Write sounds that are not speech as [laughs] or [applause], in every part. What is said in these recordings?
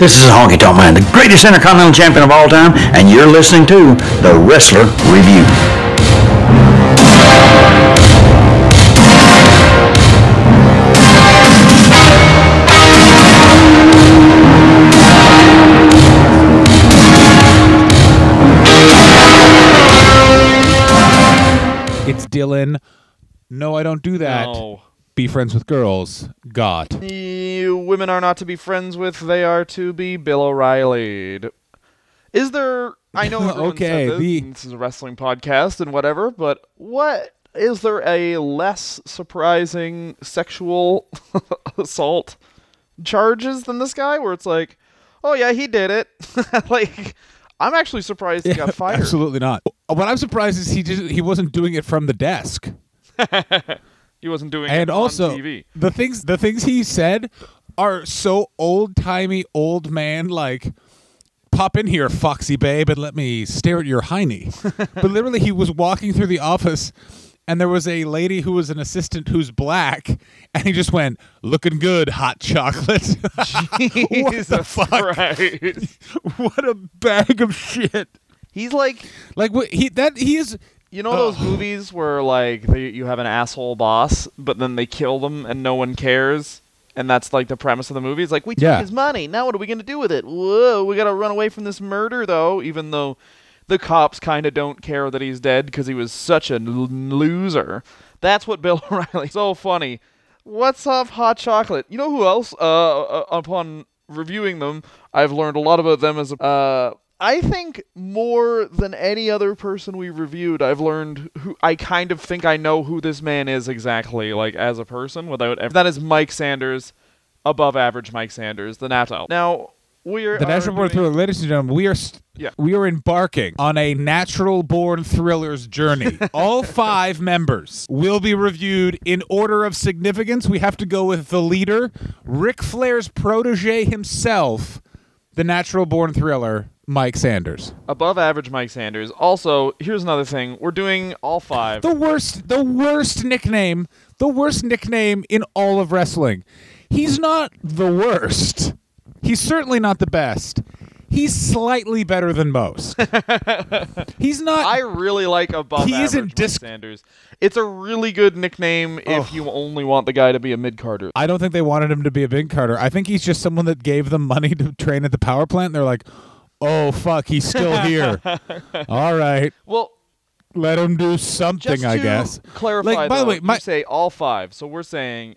This is Honky Tonk Man, the greatest intercontinental champion of all time, and you're listening to The Wrestler Review. It's Dylan. No, I don't do that. No. Be friends with girls. Got. You women are not to be friends with, they are to be Bill O'Reilly. Is there I know [laughs] Okay, the- this is a wrestling podcast and whatever, but what is there a less surprising sexual [laughs] assault charges than this guy where it's like, oh yeah, he did it. [laughs] like I'm actually surprised he got fired. Absolutely not. What I'm surprised is he didn't. He wasn't doing it from the desk. He wasn't doing it And on also, TV. the things the things he said are so old timey, old man like. Pop in here, Foxy babe, and let me stare at your hiney. [laughs] but literally, he was walking through the office, and there was a lady who was an assistant who's black, and he just went, "Looking good, hot chocolate." [laughs] what the fuck? [laughs] What a bag of shit. He's like Like what he that he is You know those movies where like they, you have an asshole boss, but then they kill them and no one cares, and that's like the premise of the movie. It's like we took Yeah. his money. Now what are we gonna do with it? Whoa, we gotta run away from this murder though. Even though the cops kind of don't care that he's dead because he was such a l- loser. That's what Bill [laughs] O'Reilly. So funny. What's up, hot chocolate? You know who else? Uh, uh, upon reviewing them, I've learned a lot about them as a. Uh, I think more than any other person we reviewed, I've learned who I kind of think I know who this man is exactly, like as a person, without. Ever, that is Mike Sanders, above average Mike Sanders, the Natal. Now we are the National Born Thriller. Ladies and gentlemen, we are st- Yeah. we are embarking on a natural born thrillers journey. [laughs] All five members will be reviewed in order of significance. We have to go with the leader, Ric Flair's protege himself, the natural born thriller, Mike Sanders. above average Mike Sanders. Also, here's another thing: we're doing all five. The worst, the worst nickname, the worst nickname in all of wrestling. He's not the worst. He's certainly not the best. He's slightly better than most. [laughs] He's not. I really like above He average isn't Mike dis- Sanders. It's a really good nickname if you only want the guy to be a mid carder. I don't think they wanted him to be a big carder. I think he's just someone that gave them money to train at the power plant. And they're like, oh fuck, he's still here. [laughs] All right, Well, let him do something. just I guess. clarify, Like, by the though, way, you say all five, so we're saying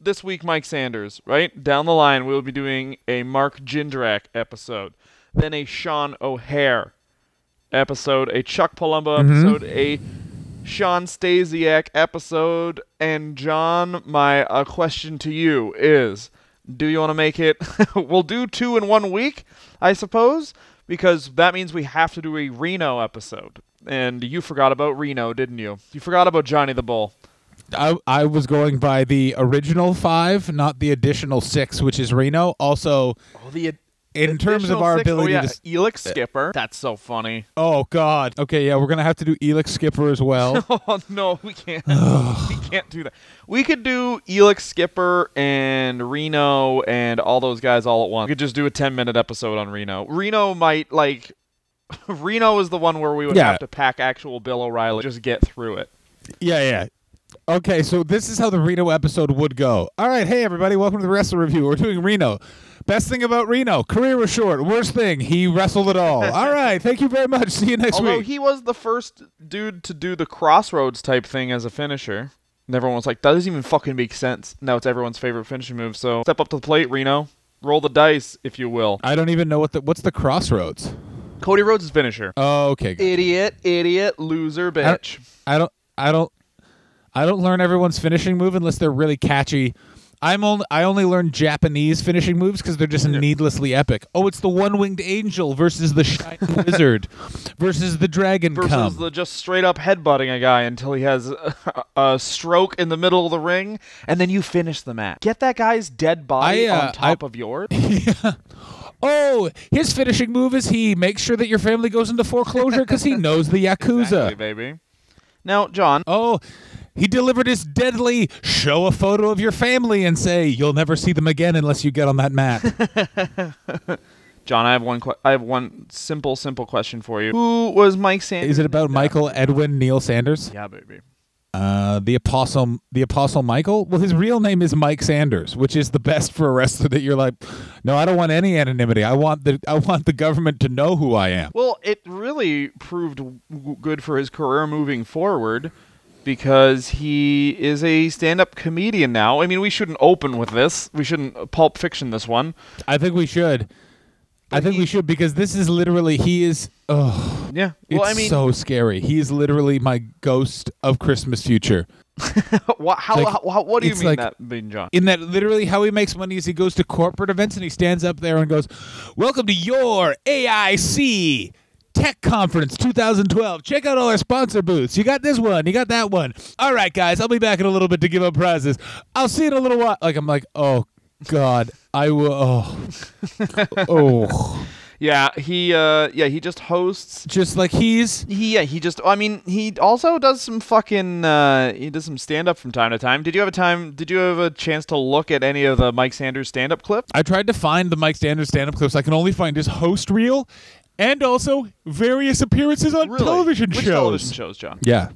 this week Mike Sanders, right? Down the line, we'll be doing a Mark Jindrak episode, then a Sean O'Haire episode, a Chuck Palumbo Mm-hmm. episode, a Shawn Stasiak episode, and John, my uh, question to you is: Do you want to make it? [laughs] we'll do two in one week, I suppose, because that means we have to do a Reno episode. And you forgot about Reno, didn't you? You forgot about Johnny the Bull. I, I was going by the original five, not the additional six, which is Reno. Also, Oh, the in terms of our oh, ability oh, yeah, to. s- Elix Skipper. That's so funny. Oh God. Okay, yeah, we're gonna have to do Elix Skipper as well. [laughs] Oh no, we can't. [laughs] we can't do that. We could do Elix Skipper and Reno and all those guys all at once. We could just do a ten minute episode on Reno. Reno might like. [laughs] Reno is the one where we would Yeah. have to pack actual Bill O'Reilly just get through it. yeah, yeah. Okay, so this is how the Reno episode would go. All right, hey everybody, welcome to the Wrestler Review. We're doing Reno. Best thing about Reno, career was short. Worst thing, he wrestled it all. [laughs] all right, thank you very much. See you next Although week. he was the first dude to do the crossroads type thing as a finisher. And everyone was like, that doesn't even fucking make sense. Now it's everyone's favorite finishing move. So step up to the plate, Reno. Roll the dice, if you will. I don't even know what the what's the crossroads. Cody Rhodes' finisher. Oh, okay. good. Idiot, idiot, loser, bitch. I don't I don't I don't learn everyone's finishing move unless they're really catchy. I'm only I only learn Japanese finishing moves because they're just needlessly epic. Oh, it's the one-winged angel versus the [laughs] shining wizard versus the dragon Versus come. the just straight up headbutting a guy until he has a, [laughs] a stroke in the middle of the ring, and then you finish the match. Get that guy's dead body I, uh, on top I- of yours. [laughs] oh, his finishing move is he makes sure that your family goes into foreclosure because he knows the yakuza. Exactly, baby. Now, John, Oh, He delivered his deadly show a photo of your family and say you'll never see them again unless you get on that mat. [laughs] John, I have one. Que- I have one simple, simple question for you. Who was Mike Sanders? Is it about Michael? Edwin Neil Sanders? Yeah, baby. Uh, the apostle, the apostle Michael. Well, his real name is Mike Sanders, which is the best for a wrestler. That you're like, no, I don't want any anonymity. I want the I want the government to know who I am. Well, it really proved w- good for his career moving forward because he is a stand-up comedian now. I mean, we shouldn't open with this. We shouldn't pulp fiction this one. I think we should. I think we should because this is literally he is. Oh, Yeah. it's I mean, so scary. He is literally my ghost of Christmas future. [laughs] wha- how, like, how, what do you mean like- that mean, John? in that literally how he makes money is he goes to corporate events and he stands up there and goes, "Welcome to your AIC Tech Conference 2012. Check out all our sponsor booths. You got this one, you got that one. All right, guys, I'll be back in a little bit to give up prizes. I'll see you in a little while." Like I'm like, "Oh God, I will." Oh, [laughs] oh, Yeah, he uh yeah, he just hosts just like he's he yeah, he just I mean, he also does some fucking uh he does some stand up from time to time. Did you have a time did you have a chance to look at any of the Mike Sanders stand up clips? I tried to find the Mike Sanders stand-up clips. I can only find his host reel and also various appearances on Really? television Which shows. television shows, John? Yeah,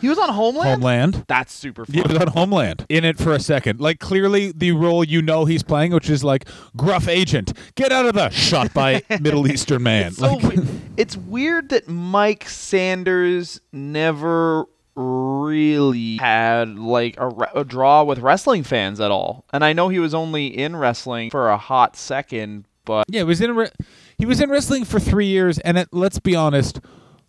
He was on Homeland? Homeland. That's super fun. Yeah, it was on Homeland. In it for a second. Like, clearly the role you know he's playing, which is like, gruff agent, get out of the shot by [laughs] Middle Eastern man. It's so like, we- it's weird that Mike Sanders never really had like a, re- a draw with wrestling fans at all. And I know he was only in wrestling for a hot second, but yeah, he was in re- he was in wrestling for three years, and it, let's be honest,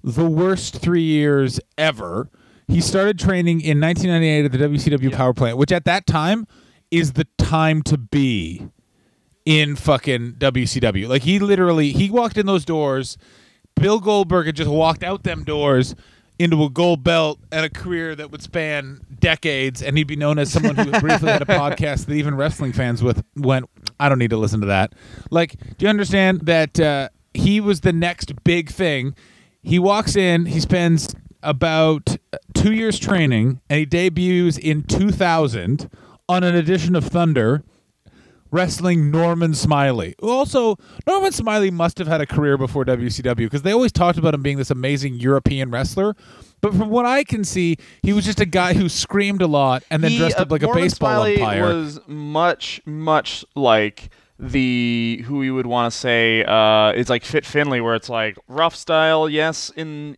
the worst three years ever. He started training in 1998 at the WCW power plant, which at that time is the time to be in fucking WCW. Like he literally he walked in those doors. Bill Goldberg had just walked out them doors into a gold belt and a career that would span decades, and he'd be known as someone who [laughs] briefly had a podcast that even wrestling fans with went, I don't need to listen to that. Like, do you understand that uh, he was the next big thing? He walks in, he spends about two years training, and he debuts in 2000 on an edition of Thunder wrestling Norman Smiley. Also, Norman Smiley must have had a career before WCW because they always talked about him being this amazing European wrestler. But from what I can see, he was just a guy who screamed a lot and then he, dressed uh, up like a baseball Smiley umpire. was much, much like the who you would want to say uh, is like Fit Finlay, where it's like rough style. Yes, in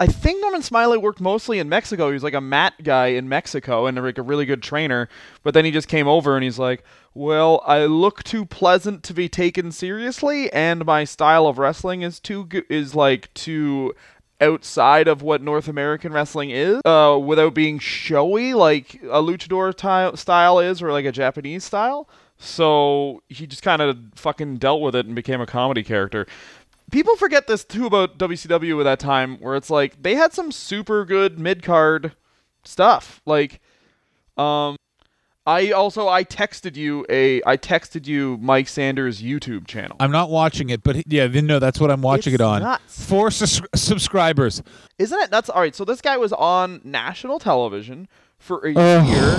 I think Norman Smiley worked mostly in Mexico. He was like a mat guy in Mexico and like a really good trainer. But then he just came over and he's like, "Well, I look too pleasant to be taken seriously, and my style of wrestling is too is like too." outside of what North American wrestling is, uh, without being showy like a luchador ty- style is or like a Japanese style. So he just kind of fucking dealt with it and became a comedy character. People forget this too about WCW at that time, where it's like they had some super good mid card stuff. Like, um, I also I texted you a I texted you Mike Sanders YouTube channel. I'm not watching it, but yeah, then no, that's what I'm watching It's it on. nuts. Four sus- subscribers. Isn't it nuts? All right, so this guy was on national television for a year,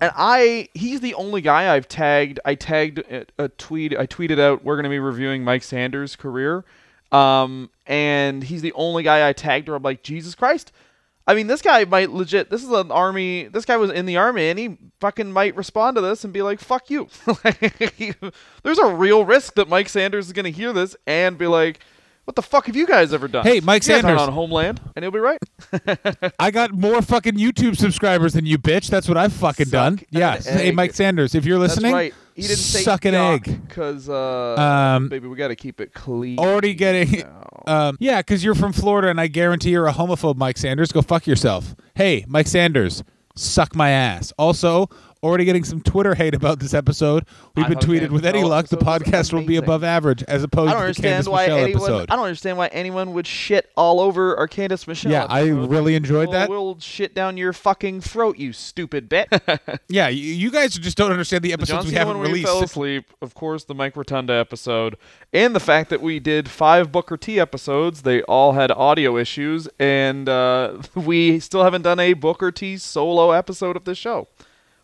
and I he's the only guy I've tagged. I tagged a, a tweet. I tweeted out we're going to be reviewing Mike Sanders' career, um, and he's the only guy I tagged. Where I'm like, Jesus Christ. I mean, this guy might legit. This is an army. This guy was in the army, and he fucking might respond to this and be like, "Fuck you." Like, [laughs] There's a real risk that Mike Sanders is gonna hear this and be like, "What the fuck have you guys ever done?" Hey, Mike You Sanders. on Homeland, and he'll be right. [laughs] I got more fucking YouTube subscribers than you, bitch. That's what I've fucking Suck done. Yeah. Hey. Mike Sanders, if you're listening, That's right. He didn't say suck an egg. because uh, Um, baby, we got to keep it clean. Already getting. now. Um, yeah, because you're from Florida, and I guarantee you're a homophobe, Mike Sanders. Go fuck yourself. Hey, Mike Sanders, suck my ass. Also, Already getting some Twitter hate about this episode. We've I been tweeted with any luck. The podcast will be above average as opposed to the Candace why Michelle anyone. episode. I don't understand why anyone would shit all over our Candace Michelle. Yeah, I really enjoyed We'll- that. We'll shit down your fucking throat, you stupid bit. [laughs] Yeah, you, you guys just don't understand the The episodes we haven't when we fell asleep, of course, the Mike Rotunda episode, and the fact that we did five Booker T episodes. They all had audio issues, and uh, [laughs] we still haven't done a Booker T solo episode of this show,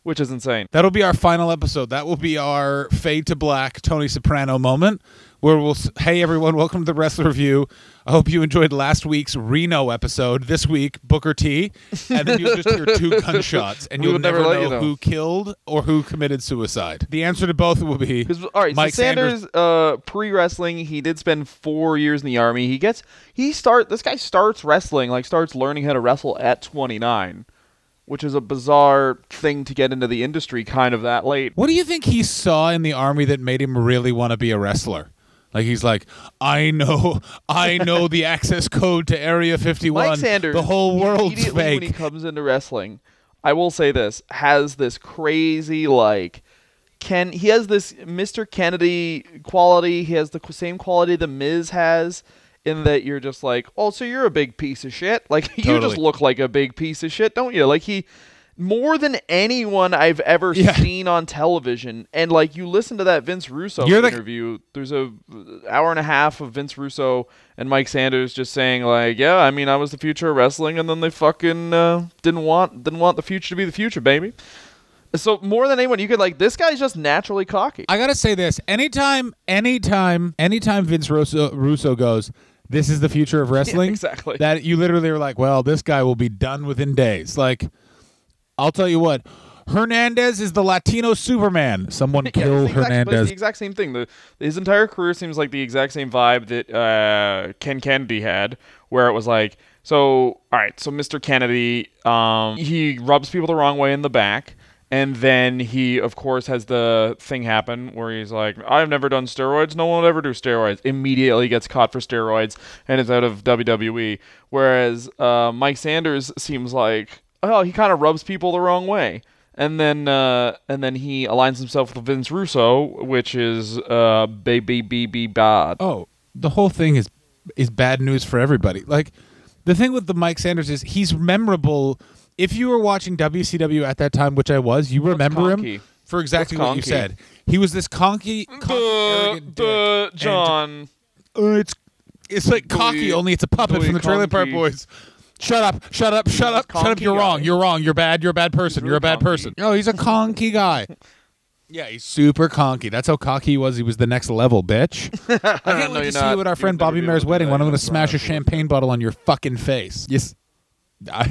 which is insane. That'll be our final episode. That will be our fade to black Tony Soprano moment where we'll hey everyone, welcome to the Wrestler Review. I hope you enjoyed last week's Reno episode. This week Booker T, and then you'll just hear two [laughs] gunshots, and We you'll never know, you know. who killed or who committed suicide. The answer to both will be all right. Mike so Sanders, uh, pre wrestling, he did spend four years in the army. He gets he start this guy starts wrestling like starts learning how to wrestle at 29, which is a bizarre thing to get into the industry kind of that late. What do you think he saw in the army that made him really want to be a wrestler? Like he's like, I know, I know the access code to Area 51. Mike Sanders, the whole world's immediately fake. when he comes into wrestling, I will say this has this crazy like. Ken, he has this Mr. Kennedy quality. He has the same quality the Miz has, in that you're just like, oh, so you're a big piece of shit. Like [laughs] you just look like a big piece of shit, don't you? Like he, more than anyone I've ever [laughs] Yeah. seen on television, and like you listen to that Vince Russo You're the- interview. There's a hour and a half of Vince Russo and Mike Sanders just saying like, yeah, I mean, I was the future of wrestling, and then they fucking uh, didn't want didn't want the future to be the future, baby. So more than anyone, you could like this guy's just naturally cocky. I gotta say this: anytime, anytime, anytime Vince Russo, Russo goes, "This is the future of [laughs] wrestling," exactly. That you literally are like, "Well, this guy will be done within days." Like, I'll tell you what, Hernandez is the Latino Superman. Someone [laughs] Yeah, kill exact, Hernandez. the exact same thing. The his entire career seems like the exact same vibe that uh, Ken Kennedy had, where it was like, so all right, so Mr. Kennedy, um, he rubs people the wrong way in the back. And then he, of course, has the thing happen where he's like, I've never done steroids. No one will ever do steroids. Immediately gets caught for steroids and is out of WWE. Whereas uh, Mike Sanders seems like, oh, he kind of rubs people the wrong way and then uh, and then he aligns himself with Vince Russo, which is uh, baby baby bad. oh, the whole thing is is bad news for everybody. Like, the thing with the Mike Sanders is he's memorable. If you were watching WCW at that time, which I was, you remember him for exactly What's what you conky? said. He was this conky, conky Duh, arrogant dick, duh, and- John. Uh, it's it's like cocky, Dewey- only it's a puppet Dewey from the Trailer Park Conky. Boys. Shut up! Shut up! Shut up! Shut up! conky You're wrong. guy. You're wrong. You're bad. You're a bad person. really You're a bad conky. person. Oh, he's a conky guy. [laughs] Yeah, he's super conky. That's how cocky he was. He was the next level, bitch. [laughs] I can't [laughs] No, wait to you're see you at our friend Bobby be able Mair's to do wedding when I'm going to smash a champagne bottle on your fucking face. Yes. I,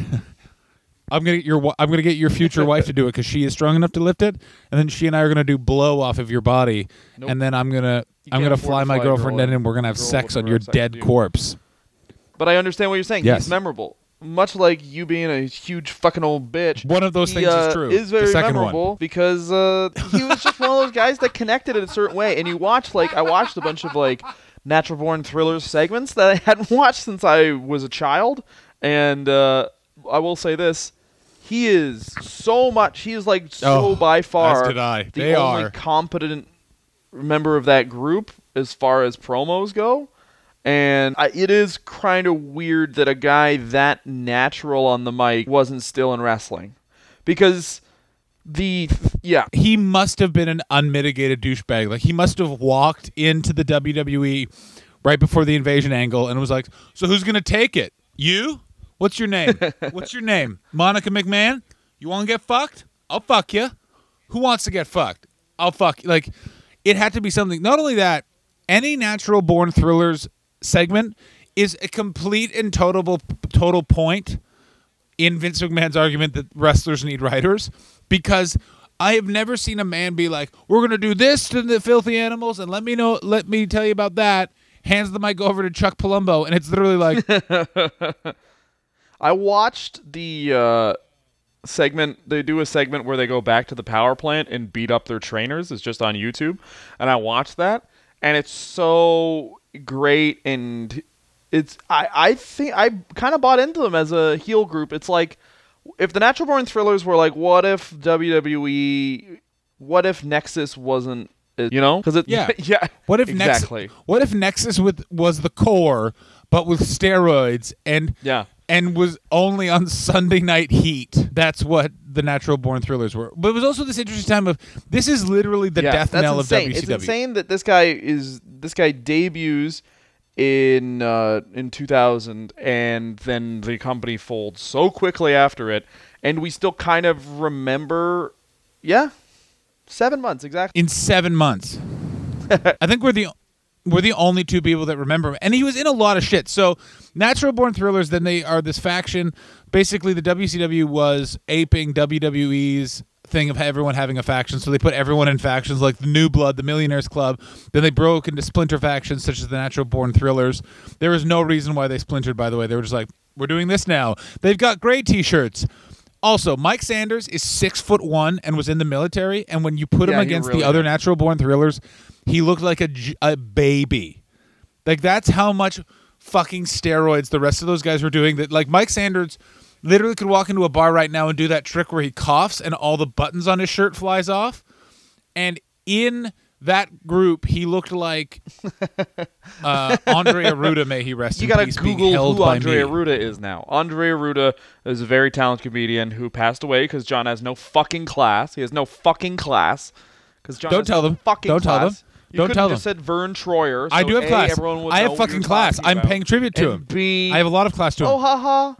I'm gonna get your I'm gonna get your future wife to do it because she is strong enough to lift it, and then she and I are gonna do blow off of your body, Nope. and then I'm gonna You I'm gonna fly my fly girlfriend girl in, and we're gonna have sex on your have sex with dead you. corpse. But I understand what you're saying. Yes. He's memorable, much like you being a huge fucking old bitch. One of those he, things uh, is true. Is The very second one. memorable because uh, he was just one of those guys that connected in a certain way. And you watch like I watched a bunch of like natural born thrillers segments that I hadn't [laughs] watched since I was a child, and uh, I will say this. He is so much. He is like so Oh, by far as did I. the They only are. competent member of that group as far as promos go. And I, it is kind of weird that a guy that natural on the mic wasn't still in wrestling. Because the, yeah, he must have been an unmitigated douchebag. Like he must have walked into the WWE right before the invasion angle and was like, "So who's gonna take it? You? What's your name? [laughs] What's your name? Monica McMahon? You want to get fucked? I'll fuck you. Who wants to get fucked? I'll fuck." you." Like it had to be something. Not only that, any natural born thrillers segment is a complete and total total point in Vince McMahon's argument that wrestlers need writers because I have never seen a man be like, "We're gonna do this to the filthy animals," and let me know, let me tell you about that. Hands the mic over to Chuck Palumbo, and it's literally like, [laughs] I watched the uh, segment. They do a segment where they go back to the power plant and beat up their trainers. It's just on YouTube, and I watched that, and it's so great. And it's I I think I kind of bought into them as a heel group. It's like if the Natural Born Thrillers were like, what if WWE, what if Nexus wasn't, you know? Because it, Yeah. [laughs] yeah. What if exactly? Nexus? What if Nexus with was the core, but with steroids and Yeah. And was only on Sunday Night Heat? That's what the Natural Born Thrillers were. But it was also this interesting time of this is literally the yeah, death knell insane. of WCW. It's insane that this guy is this guy debuts in uh, in 2000, and then the company folds so quickly after it, and we still kind of remember, yeah, seven months exactly. in seven months. [laughs] I think we're the we're the only two people that remember him, and he was in a lot of shit. So, Natural Born Thrillers, then they are this faction. Basically, the WCW was aping WWE's thing of everyone having a faction. So they put everyone in factions like the New Blood, the Millionaires Club. Then they broke into splinter factions such as the Natural Born Thrillers. There was no reason why they splintered. By the way, they were just like, we're doing this now. They've got gray T-shirts. Also, Mike Sanders is six foot one and was in the military. And when you put him Yeah, he against really the other natural born thrillers, he looked like a, a baby. Like that's how much fucking steroids the rest of those guys were doing. That like Mike Sanders literally could walk into a bar right now and do that trick where he coughs and all the buttons on his shirt flies off. And in that group, he looked like [laughs] uh, Andre Aruda. May he rest You in gotta peace. Google who Andre. Aruda is now. Andre Aruda is a very talented comedian who passed away because John has no fucking class. He has no fucking class. Because John Don't tell no them. Fucking Don't tell them. You Don't tell just said Vern Troyer. I do have A, class. Everyone I have fucking class. I'm paying tribute to him. B, I have a lot of class to him. oh ha ha,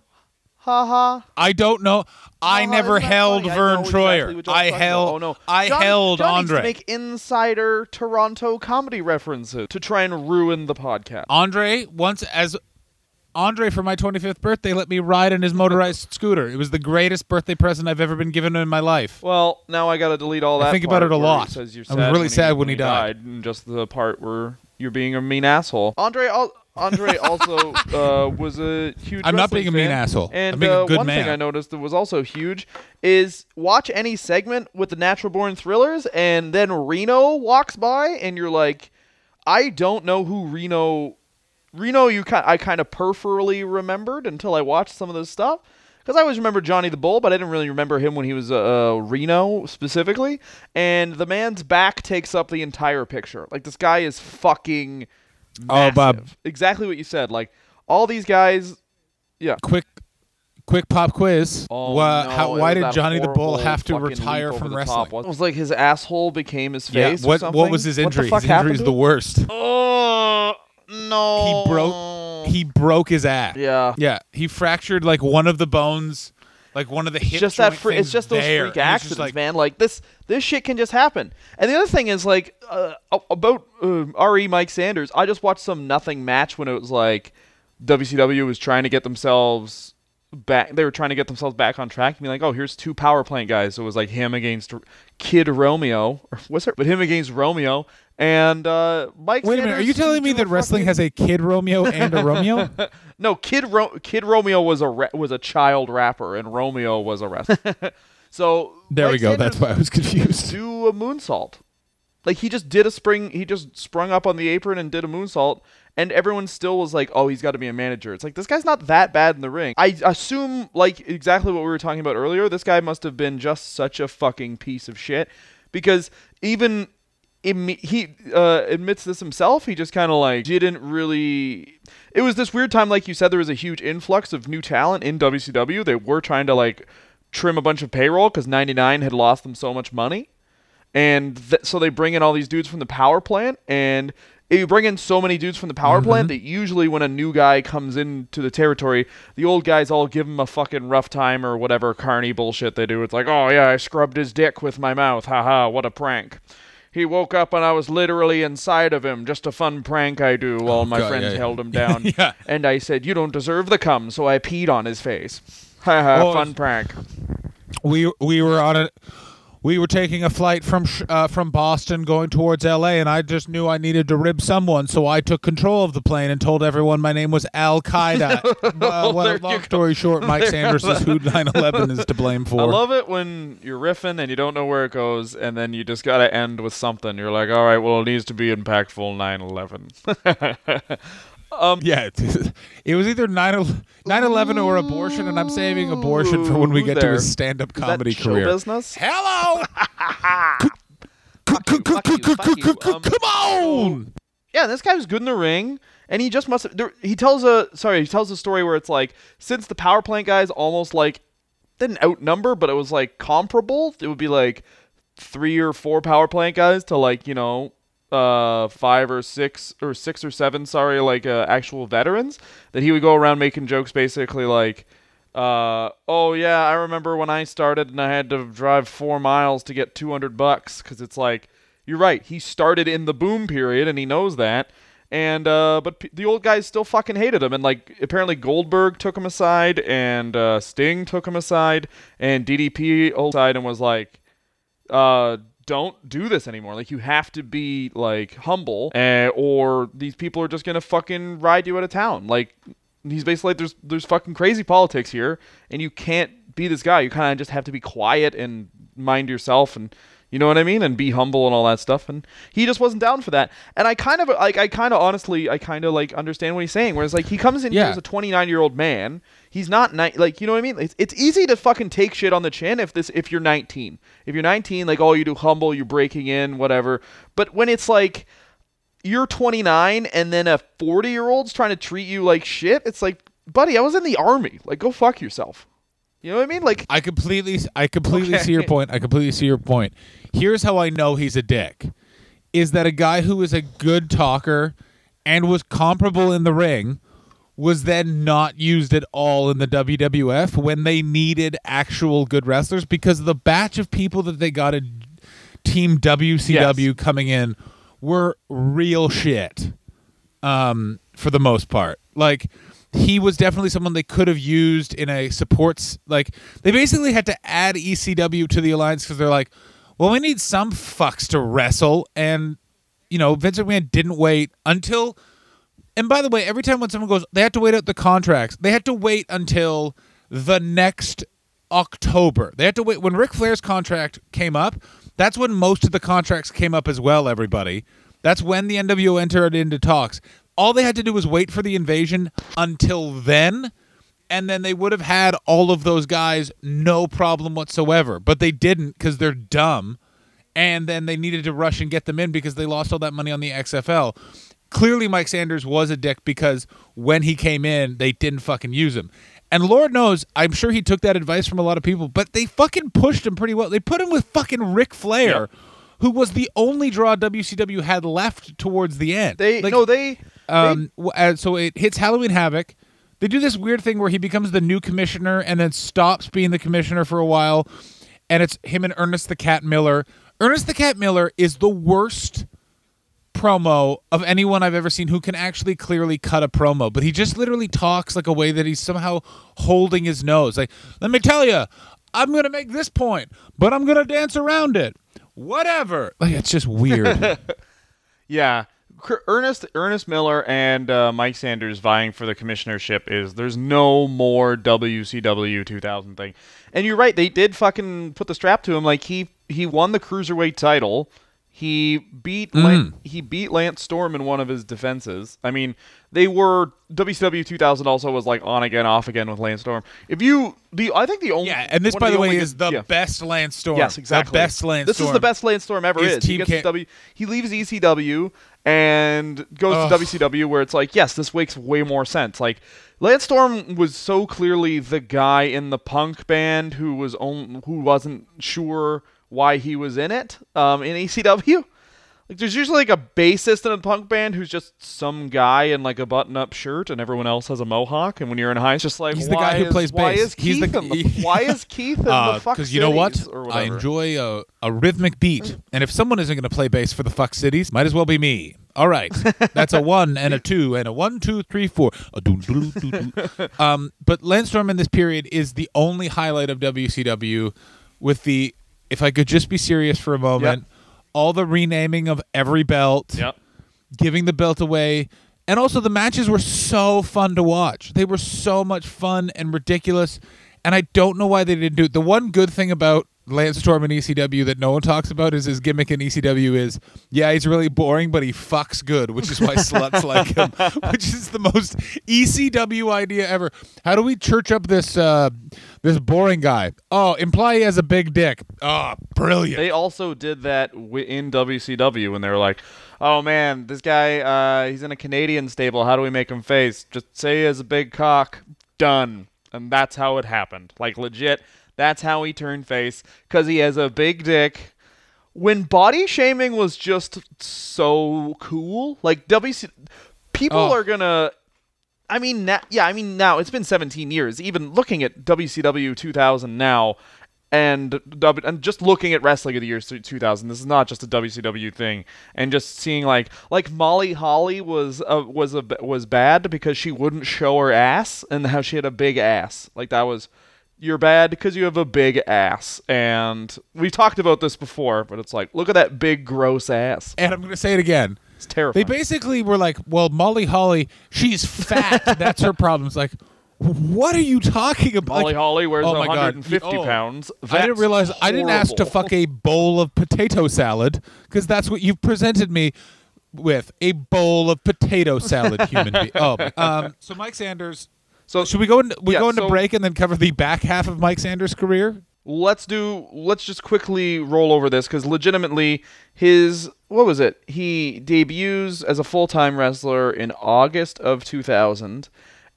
ha ha. I don't know. I never isn't that held funny? I Vern know exactly Troyer. what John's I talking held. Oh no, I John, held John Andre. Needs to make insider Toronto comedy references to try and ruin the podcast. Andre once as Andre for my 25th birthday let me ride in his motorized scooter. It was the greatest birthday present I've ever been given in my life. Well, now I got to delete all that. I that. think about it a lot. says you're I was sad really sad when he died. and just the part where you're being a mean asshole. Andre, al- Andre also [laughs] uh, was a huge. I'm not being a mean fan. asshole. And I'm being a uh, good one man. thing I noticed that was also huge is watch any segment with the Natural Born Thrillers, and then Reno walks by, and you're like, I don't know who Reno. Reno, you ki- I kind of peripherally remembered until I watched some of this stuff. Because I always remember Johnny the Bull, but I didn't really remember him when he was uh, uh, Reno specifically. And the man's back takes up the entire picture. Like this guy is fucking. Oh, Bob. Exactly what you said. Like all these guys. Yeah. Quick quick pop quiz. Oh, Wha- no, how, why did Johnny the Bull have to retire from wrestling? top. It was like his asshole became his yeah, face. or what something. what was his What the injury? fuck his injury happened is the worst. Oh no! He broke he broke his ass. Yeah. Yeah, he fractured like one of the bones, like one of the hip just that it's just those there. freak accidents, like, man. Like this, this shit can just happen. And the other thing is like uh, about uh, Re Mike Sanders. I just watched some nothing match when it was like WCW was trying to get themselves back. They were trying to get themselves back on track. And be like, oh, here's two power plant guys. So it was like him against Kid Romeo, or what's it? But him against Romeo and uh, Mike. Wait a minute, are you telling me that wrestling has a kid Romeo and a Romeo? [laughs] No, Kid Ro- Kid Romeo was a ra- was a child rapper, and Romeo was a wrestler. [laughs] so There we go. Sanders That's why I was confused. do a moonsault. Like he just did a spring. He just sprung up on the apron and did a moonsault, and everyone still was like, "Oh, he's got to be a manager." It's like this guy's not that bad in the ring. I assume, like exactly what we were talking about earlier. This guy must have been just such a fucking piece of shit, because even he uh, admits this himself. He just kind of like didn't really. It was this weird time, like you said, there was a huge influx of new talent in WCW. They were trying to like trim a bunch of payroll because 99 had lost them so much money and th- so they bring in all these dudes from the power plant and you bring in so many dudes from the power plant that usually when a new guy comes into the territory the old guys all give him a fucking rough time or whatever carny bullshit they do it's like oh yeah i scrubbed his dick with my mouth haha what a prank he woke up and I was literally inside of him. Just a fun prank I do oh, while my God, friends yeah, yeah. held him [laughs] down. Yeah. And I said, You don't deserve the cum, so I peed on his face. Haha, Oh, fun prank. we we were on a we were taking a flight from uh, from Boston going towards L.A. and I just knew I needed to rib someone, so I took control of the plane and told everyone my name was Al Qaeda. uh, [laughs] well, long story short, Mike There- Sanders is who 9/11 is to blame for. I love it when you're riffing and you don't know where it goes, and then you just gotta end with something. You're like, all right, well, it needs to be impactful 9/11. [laughs] Um, Yeah, [laughs] it was either 9 11 or abortion, and I'm saving abortion for when we get to his stand up comedy career. business? Hello! Um, Come on! Yeah, this guy was good in the ring, and he just must have. There, he tells a sorry, he tells a story where it's like since the power plant guys almost like didn't outnumber, but it was like comparable. It would be like three or four power plant guys to like you know uh five or six or six or seven sorry like uh, actual veterans that he would go around making jokes basically like uh oh yeah i remember when i started and i had to drive four miles to get 200 bucks because it's like you're right he started in the boom period and he knows that. And uh but p- the old guys still fucking hated him and like apparently goldberg took him aside and uh sting took him aside and ddp aside and was like uh don't do this anymore. Like you have to be like humble uh, or these people are just gonna fucking ride you out of town. Like he's basically like there's there's fucking crazy politics here and you can't be this guy. You kind of just have to be quiet and mind yourself and you know what I mean? And be humble and all that stuff. And he just wasn't down for that. And I kind of like I kind of honestly I kind of like understand what he's saying. Whereas like he comes in here as a 29 year old man. He's not ni- like you know what I mean? It's, it's easy to fucking take shit on the chin if this if you're 19 if you're 19 like oh you do humble you're breaking in whatever. But when it's like you're 29 and then a 40 year old's trying to treat you like shit it's like buddy I was in the army. Like go fuck yourself you know what I mean like I completely, I completely Okay. see your point. I completely see your point. Here's how I know he's a dick: is that a guy who is a good talker and was comparable in the ring was then not used at all in the WWF when they needed actual good wrestlers because the batch of people that they got in Team WCW Yes. coming in were real shit um, for the most part. Like he was definitely someone they could have used in a supports. Like they basically had to add ECW to the alliance because they're like, well, we need some fucks to wrestle, and you know Vince McMahon didn't wait until. And by the way, every time when someone goes, they had to wait out the contracts. They had to wait until the next October. They had to wait when Ric Flair's contract came up. That's when most of the contracts came up as well. Everybody. That's when the NWO entered into talks. All they had to do was wait for the invasion until then, and then they would have had all of those guys no problem whatsoever. But they didn't because they're dumb and then they needed to rush and get them in because they lost all that money on the XFL. Clearly, Mike Sanders was a dick because when he came in, they didn't fucking use him. And Lord knows, I'm sure he took that advice from a lot of people, but they fucking pushed him pretty well. They put him with fucking Ric Flair, who was the only draw WCW had left towards the end. they Like, no they um, w- uh, so it hits Halloween Havoc. They do this weird thing where he becomes the new commissioner and then stops being the commissioner for a while, and it's him and Ernest the Cat Miller. Ernest the Cat Miller is the worst promo of anyone I've ever seen who can actually clearly cut a promo, but he just literally talks like a way that he's somehow holding his nose. Like, let me tell you, I'm gonna make this point, but I'm gonna dance around it. Whatever. Like, it's just weird. [laughs] Yeah, Cr- Ernest Ernest Miller and uh, Mike Sanders vying for the commissionership is there's no more WCW 2000 thing. And you're right, they did fucking put the strap to him. Like he he won the cruiserweight title. He beat hmm. Lan- he beat Lance Storm in one of his defenses. I mean, they were WCW 2000 also was like on again, off again with Lance Storm. If you the I think the only Yeah, and this, by of the way, is the yeah. best Lance Storm. Yes, exactly. The best Lance Storm. This Storm. is the best Lance Storm ever Is is. He gets W. He leaves ECW and goes Ugh. to WCW, where it's like, yes, this makes way more sense. Like Lance Storm was so clearly the guy in the punk band who was on, who wasn't sure why he was in it um, in ECW. Like there's usually like a bassist in a punk band who's just some guy in like a button-up shirt, and everyone else has a mohawk. And when you're in high, it's just like He's the guy who is- plays Why bass. is He's the- Keith? in the, why is Keith in the [laughs] fuck because Uh, you know what? I enjoy a, a rhythmic beat, and if someone isn't going to play bass for the fuck cities, might as well be me. All right, that's a one and a [laughs] two and a one, two, three, four. Um, but Lance Storm in this period is the only highlight of WCW. With the, if I could just be serious for a moment, all the renaming of every belt Yep. giving the belt away. And also, the matches were so fun to watch. They were so much fun and ridiculous. And I don't know why they didn't do it. The one good thing about Lance Storm in ECW that no one talks about is his gimmick in ECW is yeah he's really boring but he fucks good which is why [laughs] sluts like him which is the most ECW idea ever. How do we church up this uh, this boring guy? Oh, imply he has a big dick. Oh, brilliant. They also did that in WCW when they were like, "Oh man, this guy, uh, he's in a Canadian stable. How do we make him face? Just say he has a big cock. Done." And that's how it happened. Like legit, that's how he turned face because he has a big dick. When body shaming was just so cool, like WC, people Oh. are gonna I mean, na- yeah, I mean, now it's been 17 years. Even looking at WCW 2000 now, and W- and just looking at wrestling of the years 2000, this is not just a WCW thing. And just seeing like like Molly Holly was a, was a was bad because she wouldn't show her ass, and how she had a big ass. Like that was. You're bad because you have a big ass, and we talked about this before. But it's like, look at that big gross ass. and I'm going to say it again. It's terrifying. They basically were like, "Well, Molly Holly, she's fat. [laughs] That's her problem." It's like, what are you talking about? Molly Holly wears oh my God. 150 Oh. pounds. I didn't That's realize I didn't ask to fuck a bowl of potato salad because that's what you've presented me with a bowl of potato salad, human being. [laughs] Oh, um, so Mike Sanders. So Should we go into we Yeah, go into so- break and then cover the back half of Mike Sanders' career? let's do let's just quickly roll over this because legitimately his what was it he debuts as a full-time wrestler in august of 2000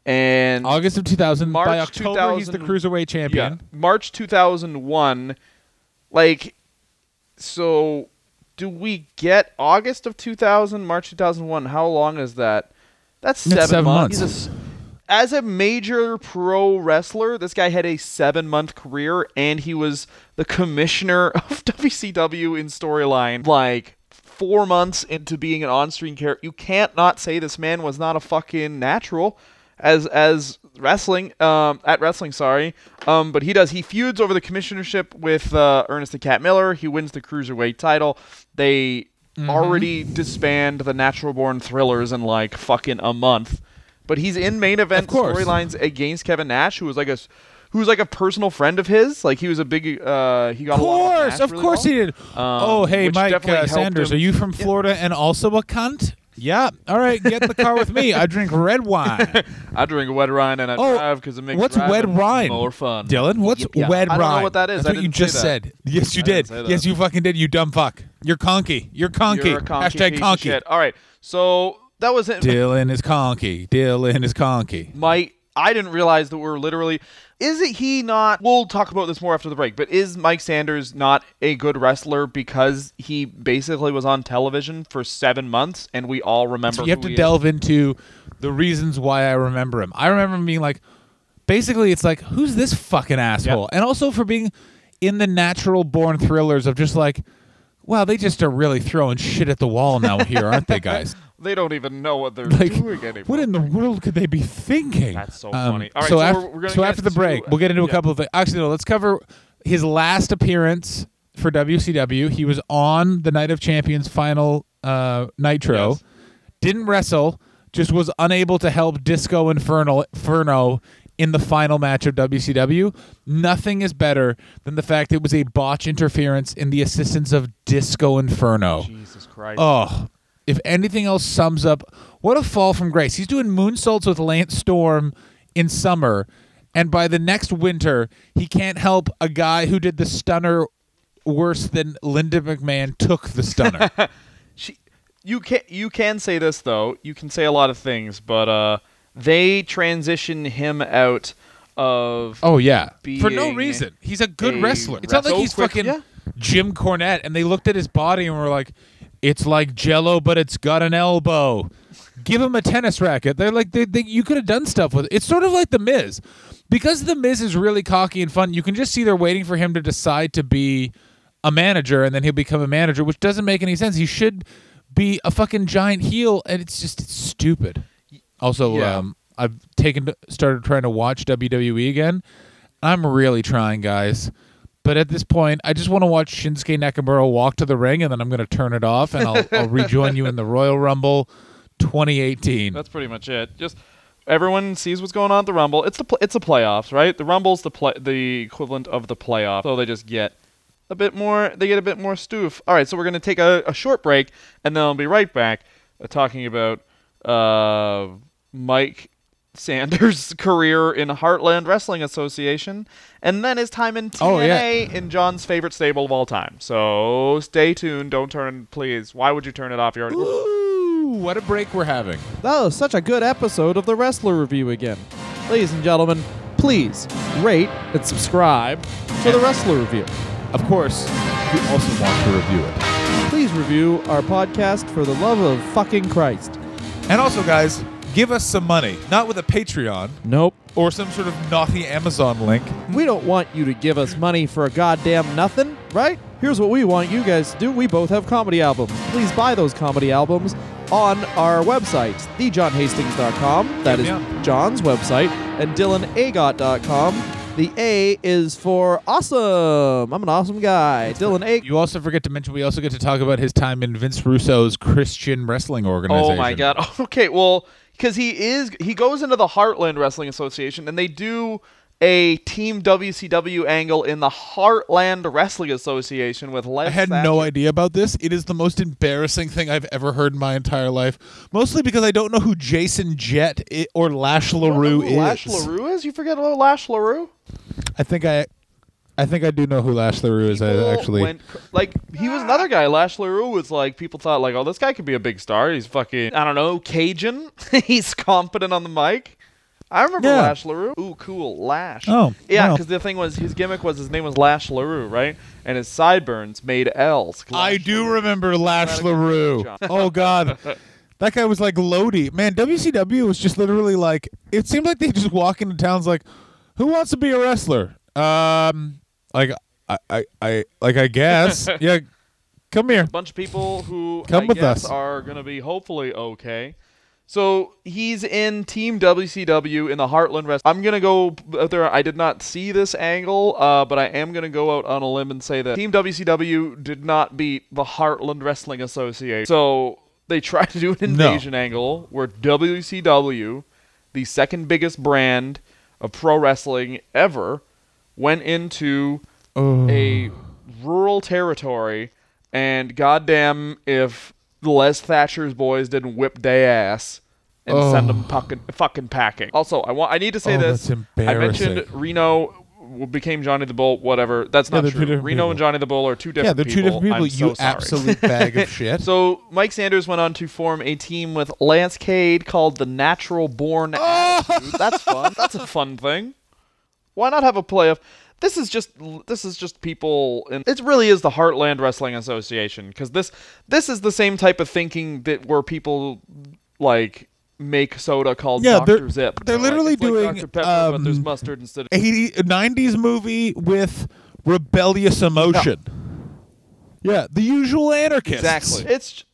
and August of 2000. by March October, he's the 2000 cruiserweight yeah, champion. march 2001 like so do we get august of 2000 march 2001 how long is that that's That's seven, seven months, months. He's a major pro wrestler, this guy had a seven month career and he was the commissioner [laughs] of WCW in storyline like four months into being an on screen character. You can't not say this man was not a fucking natural as as wrestling um at wrestling sorry. Um but he does he feuds over the commissionership with uh, Ernest the Cat Miller. He wins the cruiserweight title. They already disband the natural born thrillers in like fucking a month but he's in main event storylines against Kevin Nash, who was like a who was like a personal friend of his. Like he was a big uh he got Of course, Nash of really course well. he did. oh, hey, Mike uh, Sanders, him- are you from Florida and also a cunt? Yeah. All right, get the car with me. I drink red wine. [laughs] I drink wet wine and I Oh, drive because it makes what's wet wine? more fun. Dylan, what's Yeah, wed I don't know what that is. That's I what you just said. Yes, you I did. Yes, you fucking did. You dumb fuck. You're conky. You're conky. You're conky Hashtag of conky. shit. All right, so that was it. [laughs] Dylan is conky. Dylan is conky. Mike, I didn't realize that we're literally. Is it he not? We'll talk about this more after the break. But is Mike Sanders not a good wrestler because he basically was on television for seven months and we all remember? So you have to he is? delve into the reasons why I remember him. I remember him being like, basically, it's like, who's this fucking asshole? And also for being in the natural born thrillers of just like, wow, they just are really throwing shit at the wall now here, aren't they, guys? [laughs] They don't even know what they're Like, doing anymore. what in the world could they be thinking? That's so Um, funny. All right, so, so after, we're- we're so after the to- break, we'll get into a couple of things. Actually, no, let's cover his last appearance for WCW. He was on the Night of Champions final uh, Nitro. Yes. Didn't wrestle, just was unable to help Disco Inferno, Inferno in the final match of WCW. Nothing is better than the fact it was a botch interference in the assistance of Disco Inferno. Jesus Christ. Oh, if anything else sums up, what a fall from grace. He's doing moonsaults with Lance Storm in summer, and by the next winter, he can't help a guy who did the stunner worse than Linda McMahon took the stunner. [laughs] she, you can you can say this though. You can say a lot of things, but uh, they transition him out of. oh yeah, for no reason. He's a good a wrestler. It's not like he's fucking yeah. Jim Cornette, and they looked at his body and were like, "It's like Jello, but it's got an elbow." Give him a tennis racket. They're like, they, they, you could have done stuff with it. It's sort of like the Miz, because the Miz is really cocky and fun. You can just see they're waiting for him to decide to be a manager, and then he'll become a manager, which doesn't make any sense. He should be a fucking giant heel, and it's just it's stupid. Also, Yeah. um, I've taken started trying to watch WWE again. I'm really trying, guys. But at this point, I just want to watch Shinsuke Nakamura walk to the ring, and then I'm going to turn it off, and I'll, I'll rejoin you in the Royal Rumble 2018. That's pretty much it. Just everyone sees what's going on at the Rumble. It's the pl- it's the playoffs, right? The Rumble's the play- the equivalent of the playoff. So they just get a bit more. They get a bit more stoof. All right, so we're gonna take a, a short break, and then I'll be right back uh, talking about uh, Mike Sanders' [laughs] career in Heartland Wrestling Association, and then his time in TNA Oh, yeah. in John's favorite stable of all time. So stay tuned. Don't turn, please. Why would you turn it off? You already. Ooh, what a break we're having. That was such a good episode of the Wrestler Review again. Ladies and gentlemen, please rate and subscribe to the Wrestler Review. Of course, we also want to review it. Please review our podcast for the love of fucking Christ. And also, guys, give us some money. Not with a Patreon Nope. or some sort of naughty Amazon link. We don't want you to give us money for a goddamn nothing, right? Here's what we want you guys to do. We both have comedy albums. Please buy those comedy albums on our website, thejohnhastings.com. That is Yeah. John's website, and dylanagott.com. The A is for awesome. I'm an awesome guy. Dylan A. You also forget to mention we also get to talk about his time in Vince Russo's Christian wrestling organization. Oh my god. [laughs] Okay, well, because he is he goes into the Heartland Wrestling Association, and they do a Team WCW angle in the Heartland Wrestling Association with Les. I had no idea about this. It is the most embarrassing thing I've ever heard in my entire life. Mostly because I don't know who Jason Jett or Lash You don't know LeRoux who is. Lash LeRoux is? You forget about Lash LeRoux? I think I, I think I do know who Lash LeRoux is. I actually. went like he was another guy. Lash LeRoux was like people thought like, oh, this guy could be a big star. He's fucking I don't know Cajun. [laughs] He's competent on the mic. I remember Yeah. Lash LeRoux. Ooh, cool, Lash. Oh, yeah, wow. because the thing was his gimmick was his name was Lash LeRoux, right? And his sideburns made L's. I do LeRoux. remember Lash LeRoux. it a shot. Oh God. [laughs] That guy was like Lodi. Man, WCW was just literally like it seemed like they just walk into towns like, who wants to be a wrestler? Um like I I, I like I guess. [laughs] yeah. Come here. A bunch of people who Come I with guess us. are going to be hopefully okay. So he's in Team WCW in the Heartland Wrestling. I'm gonna go out there. I did not see this angle, uh, but I am gonna go out on a limb and say that Team WCW did not beat the Heartland Wrestling Association. So they [laughs] tried to do an No. invasion angle where WCW, the second biggest brand of pro wrestling ever, went into Oh. a rural territory, and goddamn if Les Thatcher's boys didn't whip day ass and send them fucking, fucking packing. Also, I want I need to say Oh, this. I mentioned. Reno became Johnny the Bull. Whatever. That's Yeah, not true. Reno and. Johnny the Bull are two different. Yeah, they're people. two different people. I'm you so absolute bag of shit. [laughs] So Mike Sanders went on to form a team with Lance Cade called the Natural Born Oh! That's fun. That's a fun thing. Why not have a playoff? This is just this is just people and it really is the Heartland Wrestling Association because this this is the same type of thinking that where people like make soda called Yeah, Dr. they're- Zip. they're like, literally like doing, Dr. Pepper, but there's um, mustard instead of 80, 90s movie with rebellious emotion. Yeah, the usual anarchists. exactly. It's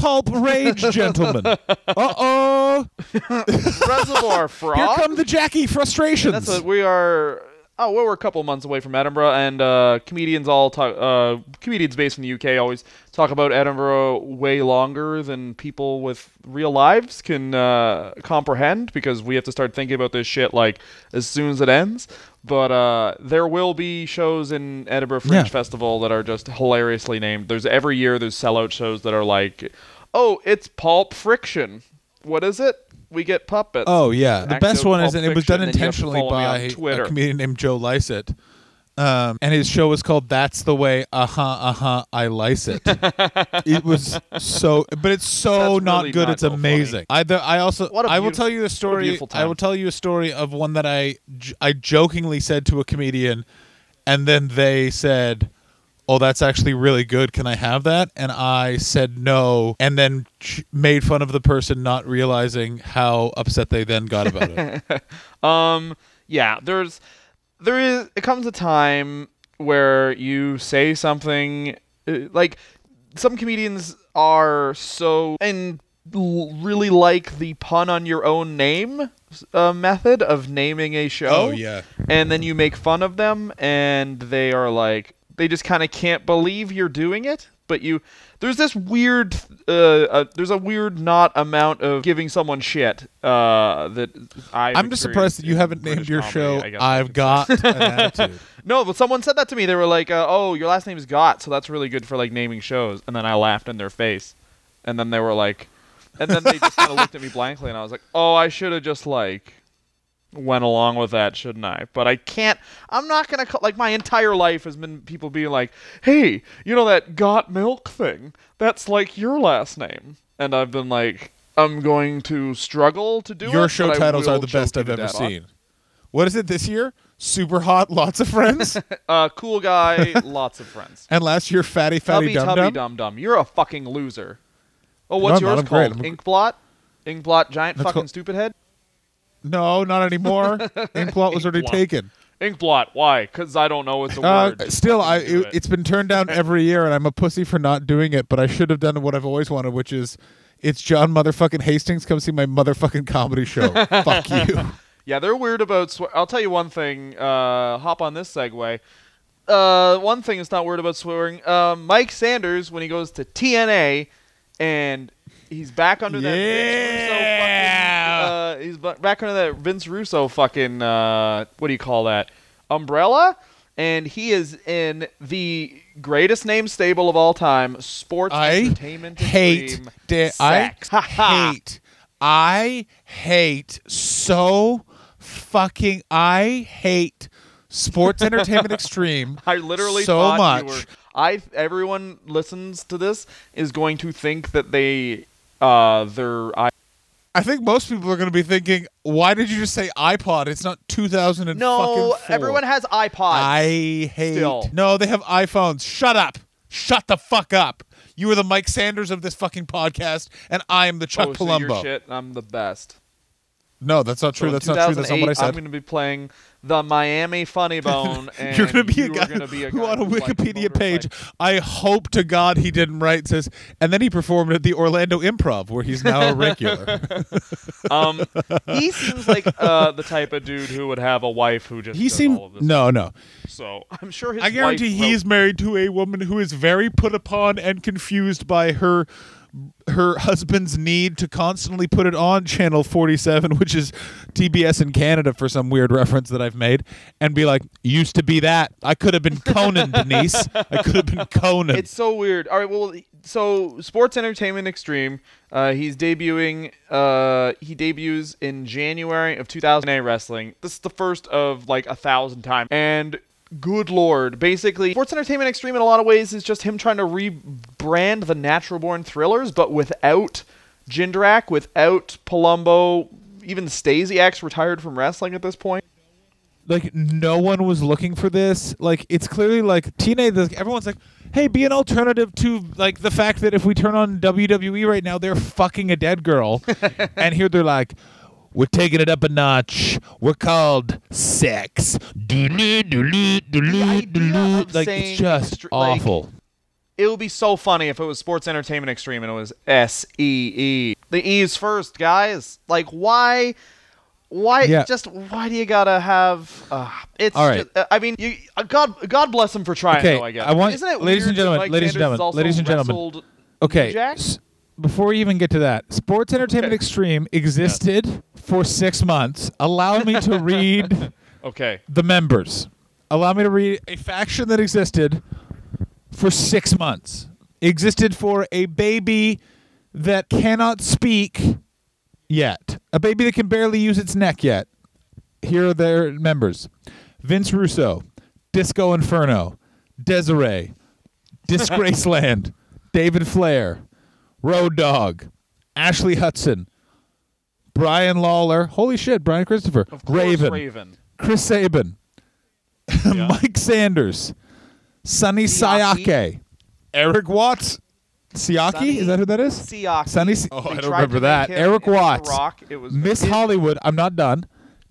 Pulp rage, [laughs] gentlemen. uh oh. [laughs] Reservoir Frog. Here come the Jackie frustrations. That's what we are. Oh, well, we're a couple months away from Edinburgh, and uh, comedians all talk. Uh, comedians based in the UK always talk about Edinburgh way longer than people with real lives can uh, comprehend because we have to start thinking about this shit like as soon as it ends. But uh, there will be shows in Edinburgh Fringe Yeah. Festival that are just hilariously named. There's every year there's sellout shows that are like, oh, it's Pulp Friction. What is it? We get puppets. Oh yeah, the best one is, and it was done Fiction, then you have to intentionally follow me on by a comedian named Joe Lycett. Um, and his show was called "That's the Way." Uh huh. Uh huh. I lice it. [laughs] it was so, but it's so That's not really good. not it's so funny. amazing. I the, I also a I will tell you the story. beautiful I will tell you a story of one that I I jokingly said to a comedian, and then they said. Oh, that's actually really good. Can I have that? And I said no, and then ch- made fun of the person not realizing how upset they then got about it. [laughs] Um, yeah, there's, there is, it comes a time where you say something, uh, like, some comedians are so, and really like the pun on your own name uh, method of naming a show. Oh, yeah. And then you make fun of them, and they are like, they just kind of can't believe you're doing it. but you there's this weird uh, uh there's a weird not amount of giving someone shit uh that i I'm just surprised that you haven't named your show guess I I've Got [laughs] an Attitude. No, but someone said that to me. They were like, uh, "Oh, your last name is Gott, so that's really good for like naming shows." And then I laughed in their face, and then they were like, and then they just kind of looked at me blankly, and I was like, "Oh, I should have just like went along with that, shouldn't I?" But I can't. I'm not gonna call, like my entire life has been people being like, "Hey, you know that Got Milk thing? That's like your last name," and I've been like. I'm going to struggle to do it. Your show titles are the best I've ever death on- seen. What is it this year? Super hot, lots of friends, [laughs] Uh, cool guy, [laughs] lots of friends. and last year fatty fatty dum Tubby dum. Dum Dum. You're a fucking loser. Oh, what's No, yours called? Inkblot? Inkblot giant That's fucking stupid head? No, not anymore. [laughs] Inkblot was already Inkblot. taken. Inkblot. Why? Because I don't know it's a Uh, word. Still, I do it, it's been turned down every year, and I'm a pussy for not doing it. But I should have done what I've always wanted, which is it's John motherfucking Hastings. Come see my motherfucking comedy show. [laughs] Fuck you. Yeah, they're weird about. Swear- I'll tell you one thing. Uh, hop on this segue. Uh, one thing that's not weird about swearing. Um, Mike Sanders when he goes to TNA, and he's back under that Vince Russo Yeah. fucking. Uh, he's back under that Vince Russo fucking. Uh, what do you call that? Umbrella. And he is in the greatest name stable of all time, Sports I Entertainment hate. Extreme. da- I Sex. Ha [laughs] ha. hate. I hate so fucking. I hate Sports Entertainment [laughs] Extreme. I literally so much. were. I everyone listens to this is going to think that they uh they're I I think most people are going to be thinking, "Why did you just say iPod? It's not 2000 no everyone has iPods. I hate. Still. No, they have iPhones. Shut up. Shut the fuck up. You are the Mike Sanders of this fucking podcast, and I am the Chuck oh, so you're Palumbo. shit. I'm the best. No, that's not true. in that's not true. That's not what I said. I'm going to be playing the Miami Funny Bone, [laughs] and You're going to be a guy be a who on a Wikipedia page, I hope to God he didn't write says, and then he performed at the Orlando Improv where he's now a regular. [laughs] Um, he seems like uh, the type of dude who would have a wife who just he seemed all of this. no, no. So I'm sure his I guarantee wife wrote- he's married to a woman who is very put upon and confused by her her husband's need to constantly put it on channel 47 [laughs] which is TBS in Canada for some weird reference that I've made and be like used to be that I could have been Conan [laughs] Denise I could have been Conan It's so weird. All right, well, so Sports Entertainment Extreme, uh, he's debuting. Uh, he debuts in January of 2008 wrestling. This is the first of like a thousand times, and good lord, basically, Sports Entertainment Extreme in a lot of ways is just him trying to rebrand the Natural Born Thrillers, but without Jindrak, without Palumbo. Even Stasiak's retired from wrestling at this point. like no one was looking for this. Like it's clearly like teenage. like, Everyone's like, "Hey, be an alternative to like the fact that if we turn on WWE right now, they're fucking a dead girl," [laughs] and here they're like. We're taking it up a notch. We're called sex. Like it's just extre- like- awful. It would be so funny if it was Sports Entertainment Extreme and it was S E E. The E's first, guys. Like, why? Why? Yeah. Just why do you gotta have? Uh, it's. All right. just- uh, I mean, you. Uh, God. God bless him for trying. Okay, Though, I guess. I want- Isn't it ladies and gentlemen, ladies and gentlemen, ladies and gentlemen. Okay. S- before we even get to that, Sports Entertainment Okay. Extreme existed for six months. Allow me to [laughs] read Okay. the members. Allow me to read a faction that existed for six months. Existed for a baby that cannot speak yet. A baby that can barely use its neck yet. Here are their members Vince Russo, Disco Inferno, Desiree, Disgraceland, [laughs] David Flair, Road Dog, Ashley Hudson, Brian Lawler. Holy shit, Brian Christopher. Of course, Raven. Raven. Chris Sabin, [laughs] Mike Sanders, Sonny Siaki. Sayake, Eric Watts, Siaki, Sonny is that who that is? Siaki. Sonny Si- Oh, They I don't remember that. Eric Watts. Rock. It was Miss it- Hollywood, I'm not done.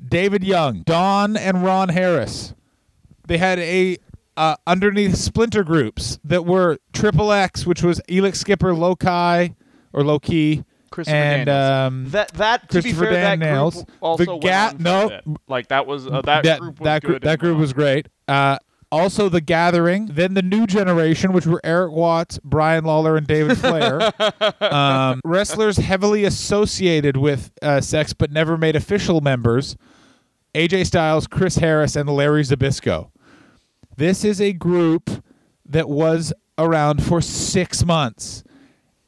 David Young, Don and Ron Harris. They had a uh, underneath splinter groups that were Triple X, which was Elix Skipper, Loki or Low Key, Christopher and um, that that to be fair, that Daniels. group also The Ga- no, like that was uh, that, that group was that good group that group was great. Uh, Also, The Gathering. Then the new generation, which were Eric Watts, Brian Lawler, and David [laughs] Flair. um, wrestlers heavily associated with uh, sex but never made official members. AJ Styles, Chris Harris, and Larry Zbyszko. This is a group that was around for six months.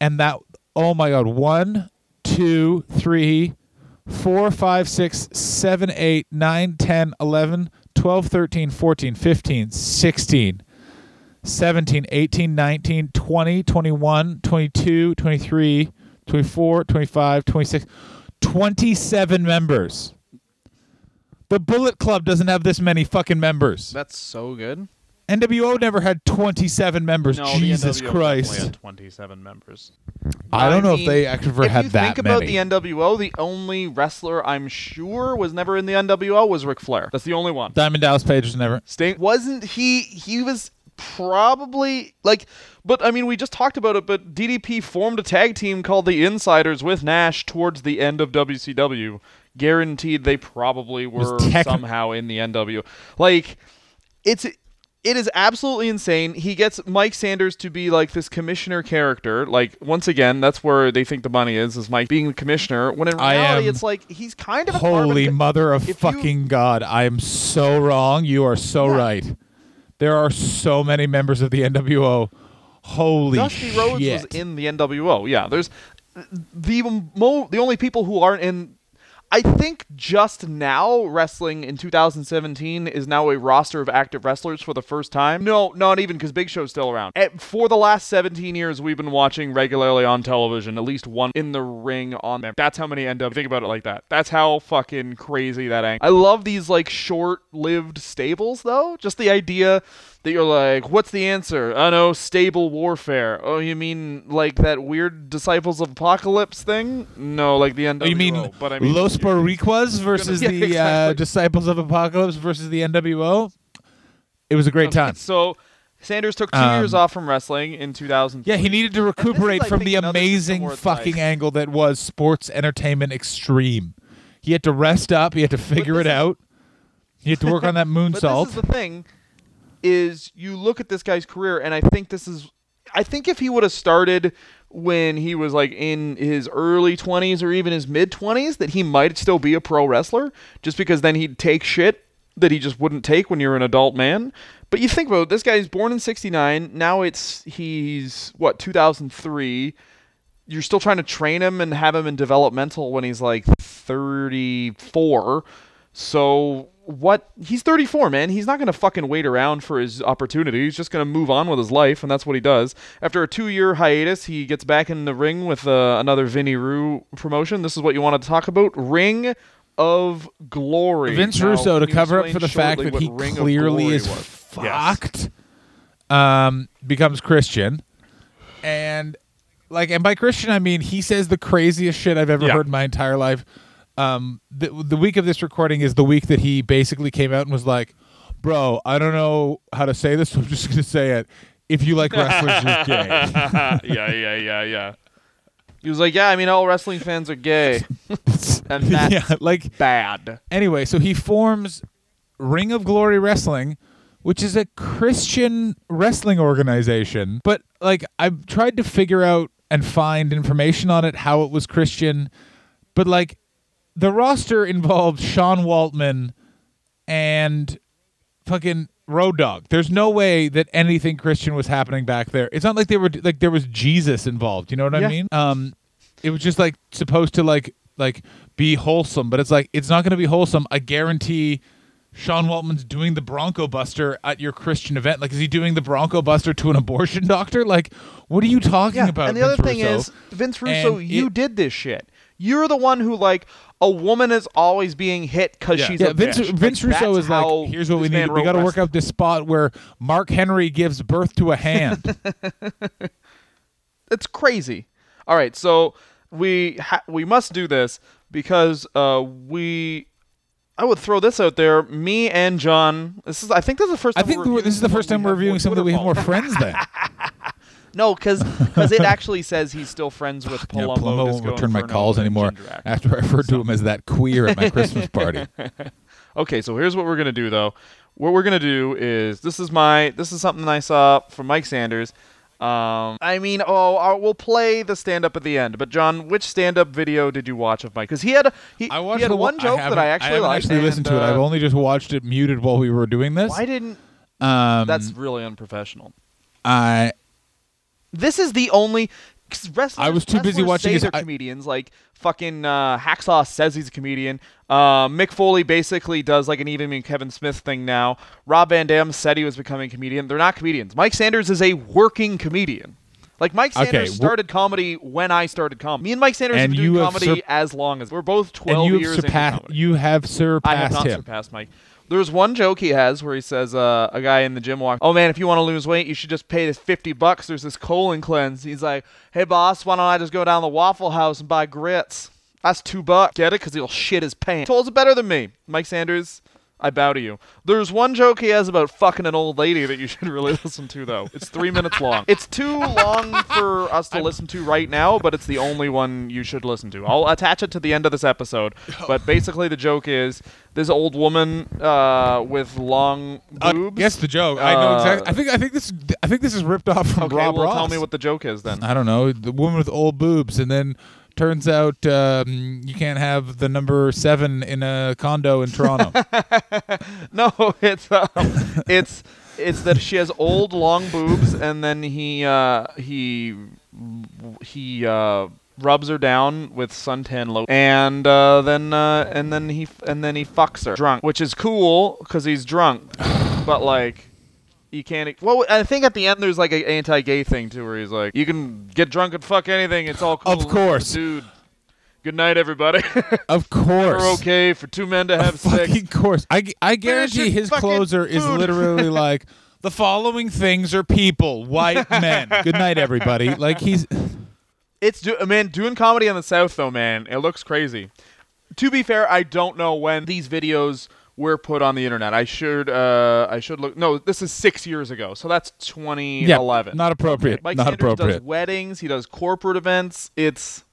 And that, oh my God, one, two, three, four, five, six, seven, eight, nine, 10, 11, 12, 13, 14, 15, 16, 17, 18, 19, 20, 21, 22, 23, 24, 25, 26, 27 members. The Bullet Club doesn't have this many fucking members. That's so good. NWO never had 27 members. No, the Jesus NWO definitely Christ. had 27 members. I don't know if mean, they actually ever if had you that think about many. the NWO, the only wrestler I'm sure was never in the NWO was Ric Flair. That's the only one. Diamond Dallas Page was never. Sting wasn't he? He was probably like, but I mean, we just talked about it. But DDP formed a tag team called the Insiders with Nash towards the end of WCW. Guaranteed, they probably were techni- somehow in the NWO. Like, it's it is absolutely insane. He gets Mike Sanders to be like this commissioner character. Like once again, that's where they think the money is, is Mike being the commissioner. When in reality, it's like he's kind of a carbon Holy co- mother of if you- fucking God. I am so wrong. You are so Yeah. right. There are so many members of the NWO. Holy Dusty Rhodes was in the NWO. Yeah, there's the mo- the only people who aren't in. I think just now wrestling in 2017 is now a roster of active wrestlers for the first time. No, not even because Big Show's still around. Eh, For the last 17 years, we've been watching regularly on television at least one in the ring on them. That's how many end up. Think about it like that. That's how fucking crazy that angle. I love these like short-lived stables though. Just the idea that you're like, what's the answer? I know, stable warfare. Oh, you mean like that weird Disciples of Apocalypse thing? No, like the end. Oh, you mean, but I mean Los Boricuas versus Yeah, the [laughs] uh. Disciples of Apocalypse versus the NWO? It was a great time. So Sanders took two Um, years off from wrestling in 2000. Yeah, he needed to recuperate I from think, the amazing fucking like- angle that was sports entertainment extreme. He had to rest up. He had to figure this it is- out. He had to work on that [laughs] But moonsault. this is the thing: is you look at this guy's career, and I think this is, I think if he would have started when he was like in his early 20s or even his mid 20s, that he might still be a pro wrestler, just because then he'd take shit that he just wouldn't take when you're an adult man. But you think about it, this guy's born in 69. Now it's he's what 2003 you're still trying to train him and have him in developmental when he's like 34. So what? He's 34, man. He's not gonna fucking wait around for his opportunity. He's just gonna move on with his life, and that's what he does. After a two-year hiatus, he gets back in the ring with uh, another Vinny Rue promotion. This is what you want to talk about: Ring of Glory. Vince Now, Russo to cover up for the fact that he Ring clearly is was? fucked. Um, becomes Christian, and like, and by Christian I mean he says the craziest shit I've ever Yeah. heard in my entire life. Um, the the week of this recording is the week that he basically came out and was like, "Bro, I don't know how to say this, so I'm just gonna say it. If you like wrestlers, you're gay." [laughs] yeah, yeah, yeah, yeah. He was like, "Yeah, I mean, all wrestling fans are gay, [laughs] and that's yeah, like bad." anyway, so he forms Ring of Glory Wrestling, which is a Christian wrestling organization. But like I've tried to figure out and find information on it how it was Christian, but like the roster involved Sean Waltman and fucking Road Dog. There's no way that anything Christian was happening back there. It's not like they were like there was Jesus involved. You know what I mean? Um, it was just like supposed to like like be wholesome, but it's like it's not going to be wholesome. I guarantee. Sean Waltman's doing the Bronco Buster at your Christian event. Like, is he doing the Bronco Buster to an abortion doctor? Like, what are you talking about? And the other thing Russo? is, Vince Russo, And you it- did this shit. You're the one who like a woman is always being hit because Yeah. she's yeah, a Vince, bitch. Vince Like, Russo is like, here's what we need. We got to work out this spot where Mark Henry gives birth to a hand. [laughs] It's crazy. All right, so we ha- we must do this because uh, we. I would throw this out there. Me and John. This is. I think this is the first. I Time think we're we're- this is the reviewing first time we're reviewing something that we have more friends than. [laughs] [laughs] No, because it [laughs] actually says he's still friends with Yeah, Palumbo. Palumbo won't return my calls anymore after I referred to him as that queer at my Christmas [laughs] party. Okay, so here's what we're gonna do though. what we're gonna do is this is my this is something I saw from Mike Sanders. Um, I mean, oh, uh, we'll play the stand up at the end. But John, which stand up video did you watch of Mike? Because he had a, he, I watched he had one I joke that I actually haven't liked. actually listened and, to it. I've uh, only just watched it muted while we were doing this. Why didn't? Um, That's really unprofessional. I This is the only. Wrestlers, I was too busy watching his- they're I- comedians. Like fucking uh, Hacksaw says he's a comedian. Uh, Mick Foley basically does like an even and Kevin Smith thing now. Rob Van Dam said he was becoming a comedian. They're not comedians. Mike Sanders is a working comedian. Like Mike Okay, Sanders wh- started comedy when I started comedy. Me and Mike Sanders And have been doing comedy sur- as long as we're both and twelve you have years surpassed. You have surpassed. I have not him. surpassed Mike. There's one joke he has where he says, uh, a guy in the gym walks, oh man, if you want to lose weight, you should just pay this 50 bucks. There's this colon cleanse. He's like, hey boss, why don't I just go down the Waffle House and buy grits? That's two bucks. Get it? Because he'll shit his pants. Tolls it better than me. Mike Sanders, I bow to you. There's one joke he has about fucking an old lady that you should really [laughs] listen to, though. It's three minutes long. It's too long for us to listen to right now, but it's the only one you should listen to. I'll attach it to the end of this episode. [laughs] But basically, the joke is this old woman uh, with long Uh, boobs. guess the joke. I know Uh, exactly. I think. I think this. I think this is ripped off from Okay, Rob well, Ross. tell me what the joke is then. I don't know. The woman with old boobs, and then turns out um, you can't have the number seven in a condo in Toronto. [laughs] No, it's uh, it's it's that she has old long boobs, and then he uh, he he uh, rubs her down with suntan lotion, and uh, then uh, and then he and then he fucks her drunk, which is cool because he's drunk, but like. You can't. Well, I think at the end there's like an anti-gay thing too, where he's like, "You can get drunk and fuck anything. It's all cool." Of course. dude. Good night, everybody. [laughs] of course. We're okay for two men to have sex. Of course. I, I guarantee his fucking closer is literally [laughs] like the following things are people, white [laughs] men. Good night, everybody. Like he's. It's do- man doing comedy in the South though, man. It looks crazy. To be fair, I don't know when these videos were put on the internet. I should uh I should look. No, this is six years ago, so that's 2011. Not appropriate. Mike not Sanders appropriate. does weddings. He does corporate events. It's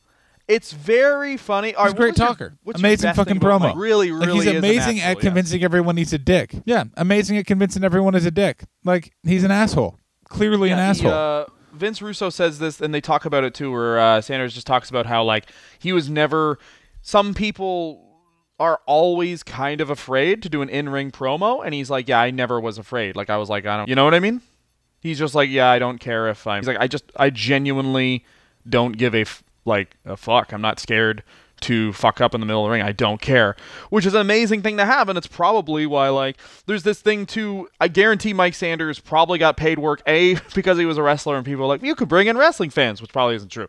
it's very funny. All He's a right, great talker. your amazing fucking promo. Mike? Really, really, like he's is a amazing natural, at yeah. convincing everyone he's a dick. Yeah, amazing at convincing everyone he's a dick. Like he's an asshole. Clearly an Yeah, he, asshole. uh, Vince Russo says this, and they talk about it too, where uh, Sanders just talks about how like he was never. Some people are always kind of afraid to do an in-ring promo, and he's like, "Yeah, I never was afraid. Like I was like, I don't, you know what I mean?" He's just like, "Yeah, I don't care if I'm." He's like, "I just, I genuinely don't give a f- like a fuck. I'm not scared." To fuck up in the middle of the ring, I don't care, which is an amazing thing to have, and it's probably why like there's this thing too. I guarantee Mike Sanders probably got paid work a [laughs] because he was a wrestler, and people like you could bring in wrestling fans, which probably isn't true.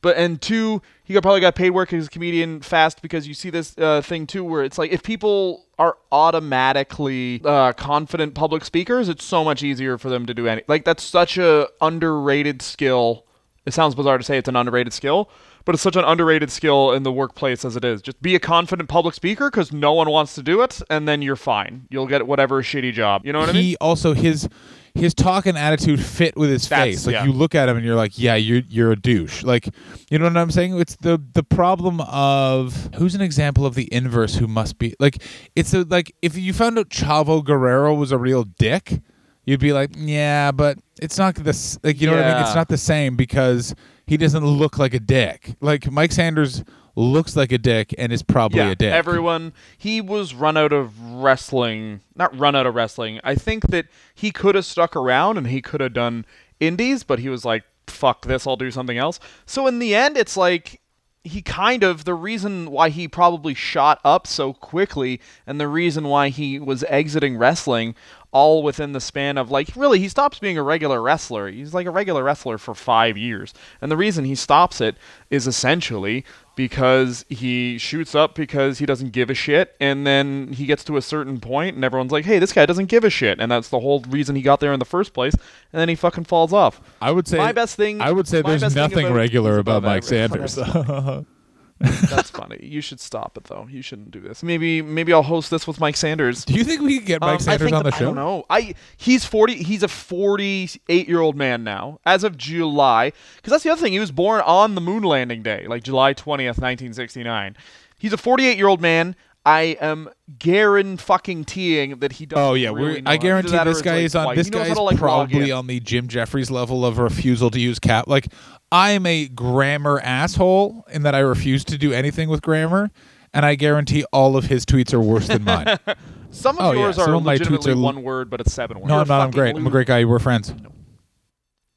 But and two, he got probably got paid work as a comedian fast because you see this uh, thing too, where it's like if people are automatically uh, confident public speakers, it's so much easier for them to do any. Like that's such a underrated skill. It sounds bizarre to say it's an underrated skill, but it's such an underrated skill in the workplace as it is. Just be a confident public speaker because no one wants to do it, and then you're fine. You'll get whatever shitty job. You know what I mean? he also his his talk and attitude fit with his That's- face. Like yeah. you look at him and you're like, yeah, you're you're a douche. Like you know what I'm saying? It's the the problem of who's an example of the inverse who must be like it's a, like if you found out Chavo Guerrero was a real dick, you'd be like, yeah, but it's not this like you know what I mean? It's not the same because he doesn't look like a dick. Like Mike Sanders looks like a dick and is probably yeah, a dick. Everyone, he was run out of wrestling. Not run out of wrestling. I think that he could have stuck around and he could have done indies, but he was like, "Fuck this, I'll do something else." So in the end, it's like he kind of the reason why he probably shot up so quickly and the reason why he was exiting wrestling all within the span of like really he stops being a regular wrestler he's like a regular wrestler for 5 years and the reason he stops it is essentially because he shoots up because he doesn't give a shit and then he gets to a certain point and everyone's like hey this guy doesn't give a shit and that's the whole reason he got there in the first place and then he fucking falls off I would say my best thing I would say there's nothing about- regular is about Mike. Sanders. [laughs] [laughs] That's funny. You should stop it though. You shouldn't do this. Maybe maybe I'll host this with Mike Sanders. Do you think we could get Mike Um, Sanders on the that- show? I don't know. I he's forty. He's a forty-eight year old man now, as of July. Because that's the other thing. He was born on the moon landing day, like July twentieth, nineteen sixty-nine. He's a forty-eight year old man. I am guaranteeing fucking teeing that he doesn't. Oh yeah, really I how to do guarantee this guy like, is on. This guy is like, probably on the Jim Jefferies level of refusal to use cap. Like I am a grammar asshole in that I refuse to do anything with grammar, and I guarantee all of his tweets are worse than mine. [laughs] Some of Oh, yeah, yours some are of my tweets are one word, but it's seven words. no, You're I'm not. I'm great. I'm a great guy. We're friends.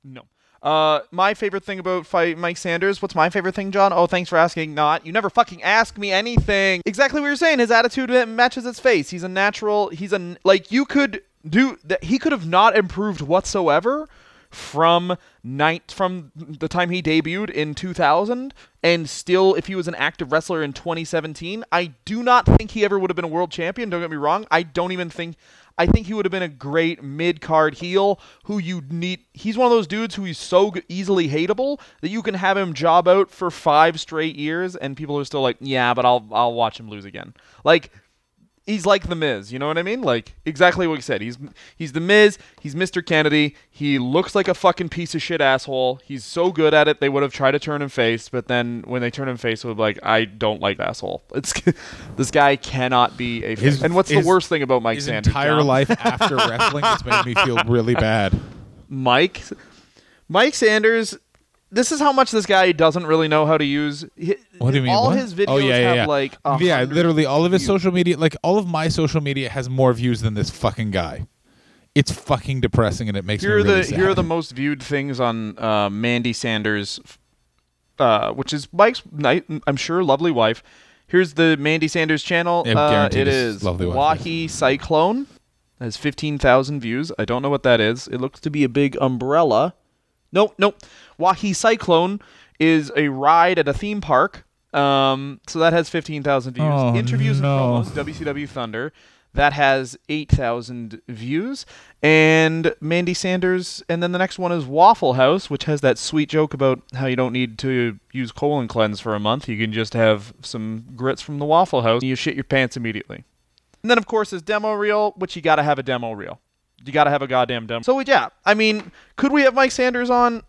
No. Uh, my favorite thing about fight Mike Sanders. What's my favorite thing, John? Oh, thanks for asking. Not you never fucking ask me anything. Exactly what you're saying. His attitude matches his face. He's a natural. He's a like you could do that. He could have not improved whatsoever from night from the time he debuted in 2000 and still if he was an active wrestler in 2017 i do not think he ever would have been a world champion don't get me wrong i don't even think I think he would have been a great mid card heel who you need. He's one of those dudes who is so easily hateable that you can have him job out for five straight years and people are still like, yeah, but I'll I'll watch him lose again. Like he's like the Miz, you know what I mean? Like exactly what he said. He's he's the Miz. He's Mr. Kennedy. He looks like a fucking piece of shit asshole. He's so good at it. They would have tried to turn him face, but then when they turn him face, would be like, I don't like asshole. It's [laughs] this guy cannot be a. His- and what's his- the worst thing about Mike His Sanders? entire John? life after wrestling has made me feel really [laughs] bad. Mike Mike Sanders this is how much this guy doesn't really know how to use hi- What do you mean? all what? his videos oh, yeah, yeah, have yeah. like yeah, literally all of his views. social media, like all of my social media, has more views than this fucking guy. It's fucking depressing, and it makes here are me really the sad. here are the most viewed things on uh, Mandy Sanders uh, which is Mike's ni- I'm sure lovely wife here's the Mandy Sanders channel uh, it's is lovely wife, Wahi Cyclone has 15,000 views I don't know what that is it looks to be a big umbrella Nope, nope. Wahi Cyclone is a ride at a theme park. Um, so that has 15,000 views. Oh, Interviews no. and promos, WCW Thunder, that has 8,000 views. And Mandy Sanders, and then the next one is Waffle House, which has that sweet joke about how you don't need to use colon cleanse for a month. You can just have some grits from the Waffle House, and you shit your pants immediately. And then, of course, is demo reel, which you got to have a demo reel. You got to have a goddamn demo. So, yeah, I mean, could we have Mike Sanders on?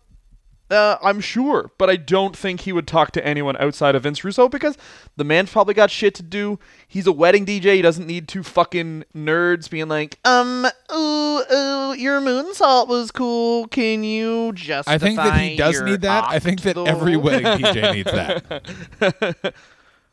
Uh, I'm sure, but I don't think he would talk to anyone outside of Vince Russo because the man's probably got shit to do. He's a wedding DJ. He doesn't need two fucking nerds being like, um, ooh, ooh, your moonsault was cool. Can you justify I think that he does need that. I think that every octo?" wedding DJ needs that. [laughs]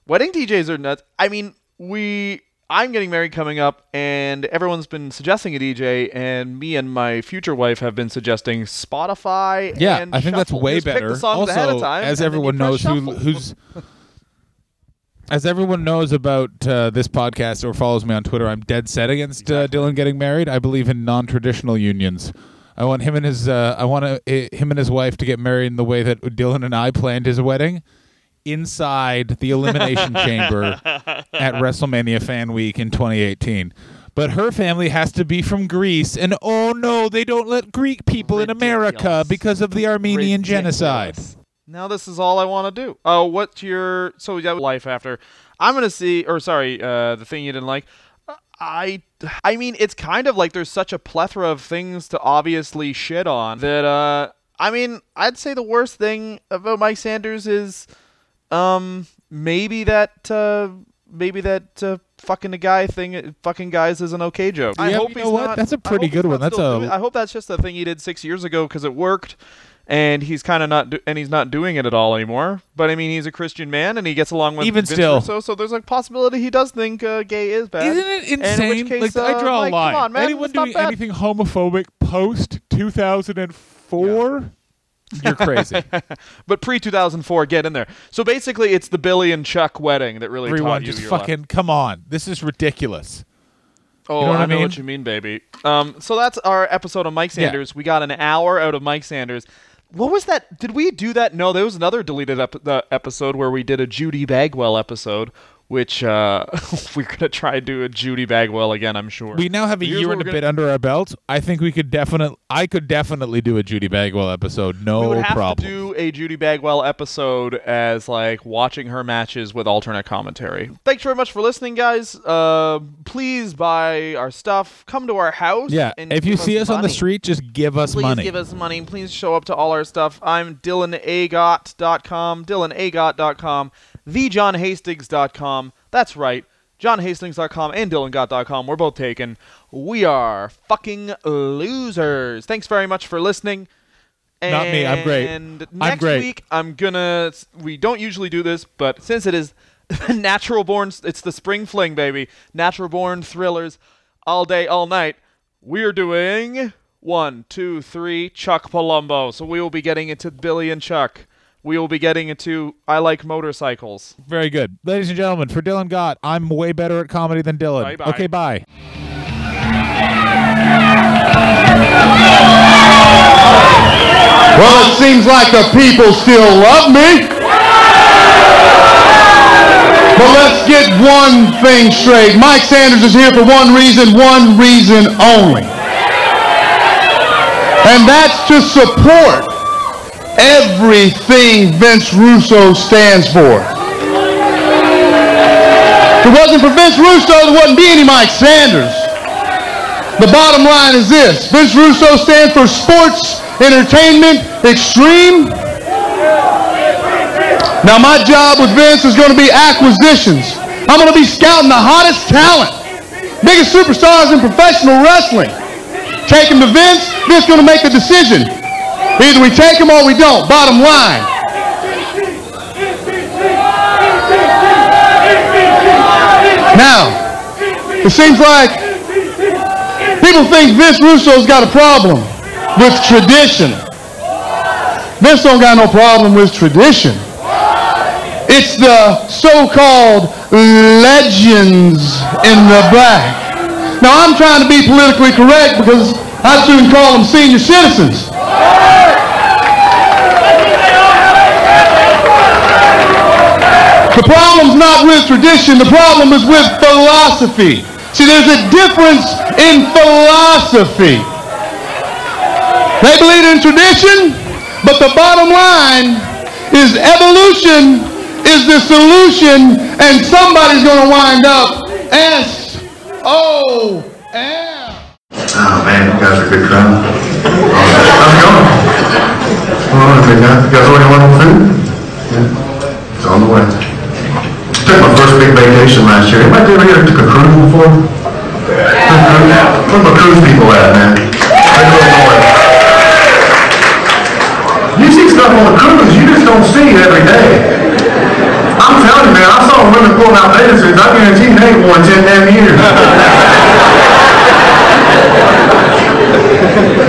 Wedding DJs are nuts. I mean, we. I'm getting married coming up, and everyone's been suggesting a DJ, and me and my future wife have been suggesting Spotify. Yeah, and I think that's way Just better. Also, time, as and then you everyone knows who who's [laughs] as everyone knows about uh, this podcast or follows me on Twitter, I'm dead set against uh, Dylan getting married. I believe in non-traditional unions. I want him and his uh, I want uh, him and his wife to get married in the way that Dylan and I planned his wedding inside the elimination [laughs] chamber at WrestleMania Fan Week in 2018. But her family has to be from Greece, and oh no, they don't let Greek people in America because of the Armenian genocide. Now this is all I want to do. Oh, what's your so you got life after? I'm gonna see, or sorry, uh, the thing you didn't like. Uh, I, I mean, it's kind of like there's such a plethora of things to obviously shit on that. Uh, I mean, I'd say the worst thing about Mike Sanders is, um, maybe that, uh, maybe that uh, fucking a guy thing, fucking guys is an okay joke. I hope you know he's what? not. That's a pretty good one. That's still a- doing- I hope that's just the thing he did six years ago because it worked, and he's kind of not, do- and he's not doing it at all anymore. But I mean, he's a Christian man, and he gets along with Even Vince still. So so there's a possibility he does think uh, gay is bad. Isn't it And in insane? case, like I uh, draw Mike, a line. Come on, man, Anyone it's doing anything homophobic post 2004, you're crazy. [laughs] But pre 2004, get in there. So basically, it's the Billy and Chuck wedding that really Everyone, taught you just your fucking come on. This is ridiculous. Oh, You know I I know what you mean, baby. Um, so that's our episode of Mike Yeah. Sanders. We got an hour out of Mike Sanders. What was that? Did we do that? No, there was another deleted ep- the episode where we did a Judy Bagwell episode, which uh, [laughs] we're gonna try to do a Judy Bagwell again. I'm sure. We now have a Here's year and a we're bit under our belt. I think we could definitely. I could definitely do a Judy Bagwell episode. No we would have problem. to do a Judy Bagwell episode as like watching her matches with alternate commentary. Thanks very much for listening, guys. Uh, please buy our stuff. Come to our house. yeah, and if you see us on the street, just give us Please money. give us money. Please show up to all our stuff. I'm DylanAGott.com, DylanAGott.com, TheJohnHastings.com. That's right, JohnHastings.com and DylanGott.com. We're both taken. We are fucking losers. Thanks very much for listening. Not me, I'm great. And I'm next great. week, I'm gonna. We don't usually do this, but since it is [laughs] natural born, it's the spring fling, baby. Natural born thrillers, all day, all night. We're doing one, two, three, Chuck Palumbo. So we will be getting into Billy and Chuck. We will be getting into I like motorcycles. Very good. Ladies and gentlemen, for Dylan Gott, I'm way better at comedy than Dylan. Bye-bye. Okay, bye. Well, it seems like the people still love me. But let's get one thing straight. Mike Sanders is here for one reason, one reason only. And that's to support everything Vince Russo stands for. If it wasn't for Vince Russo, there wouldn't be any Mike Sanders. The bottom line is this. Vince Russo stands for Sports Entertainment Extreme. Now my job with Vince is going to be acquisitions. I'm going to be scouting the hottest talent, biggest superstars in professional wrestling. Take them to Vince, Vince going to make the decision. Either we take them or we don't. Bottom line. Now, it seems like People think Vince Russo's got a problem with tradition. Vince don't got no problem with tradition. It's the so-called legends in the back. Now I'm trying to be politically correct because I shouldn't call them senior citizens. The problem's not with tradition, the problem is with philosophy. See, there's a difference in philosophy. They believe in tradition, but the bottom line is evolution is the solution, and somebody's going to wind up S O M. Oh man, you guys are good crowd. It going? Well, okay, guys. You guys already ordered food? Yeah. It's on the way. Took my first big vacation last year. Anybody ever here took a cruise before? Yeah. Where my cruise people at, man? You see stuff on the cruise you just don't see every day. I'm telling you, man, I saw women pulling out suits. I guarantee they ain't worn 10 damn years. [laughs]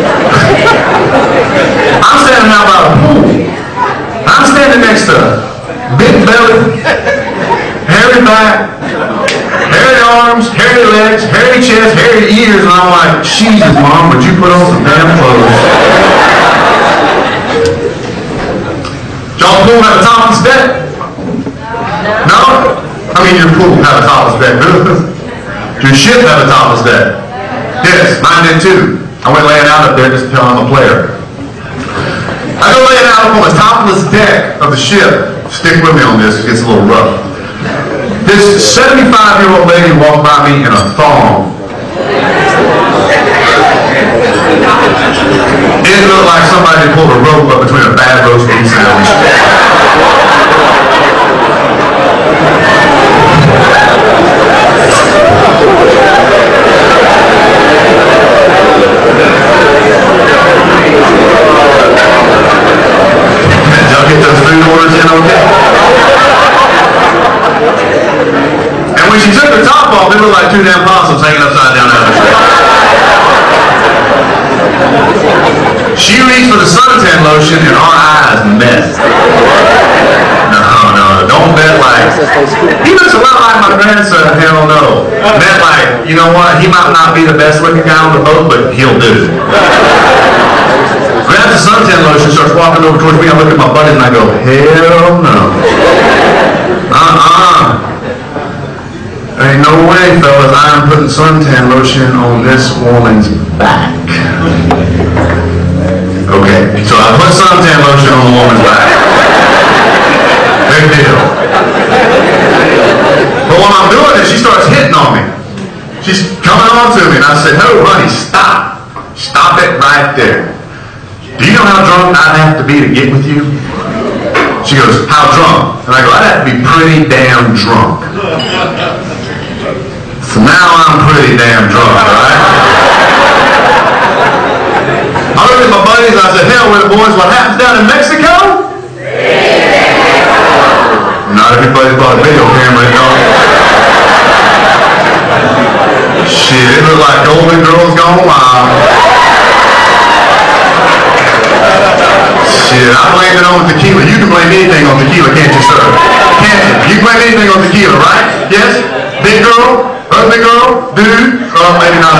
I'm standing out by the pool. I'm standing next to big belly, hairy back, hairy arms, hairy legs, hairy chest, hairy ears, and I'm like, Jesus, mom, would you put on some damn clothes? Y'all pool have a topless bed? No? I mean, your pool have a topless bed. your ship have a topless bed. Yes, mine did too. I went laying out up there just to tell I'm a player. I go laying out on the topless deck of the ship. Stick with me on this, it gets a little rough. This 75-year-old lady walked by me in a thong. It looked like somebody pulled a rope up between a bad roast beef sandwich. Might not be the best looking guy on the boat, but he'll do. Grabs the suntan lotion, starts walking over towards me. I look at my buddy and I go, hell no. Uh-uh. Ain't no way, fellas, I'm putting suntan lotion on this woman's back. Okay, so I put suntan lotion on the woman's back. Big deal. But what I'm doing is she starts hitting on me. She's coming on to me, and I said, no, honey, stop. Stop it right there. Do you know how drunk I'd have to be to get with you? She goes, how drunk? And I go, I'd have to be pretty damn drunk. So now I'm pretty damn drunk, right? I looked at my buddies and I said, hell with it, boys. What happens down in Mexico? Not everybody's bought a video camera, you know. Shit, it looked like Golden Girls Gone Wild. Shit, I blamed it on tequila. You can blame anything on tequila, can't you, sir? Can't you? You blame anything on tequila, right? Yes? Big girl? Ugly girl? Dude? Well, maybe not.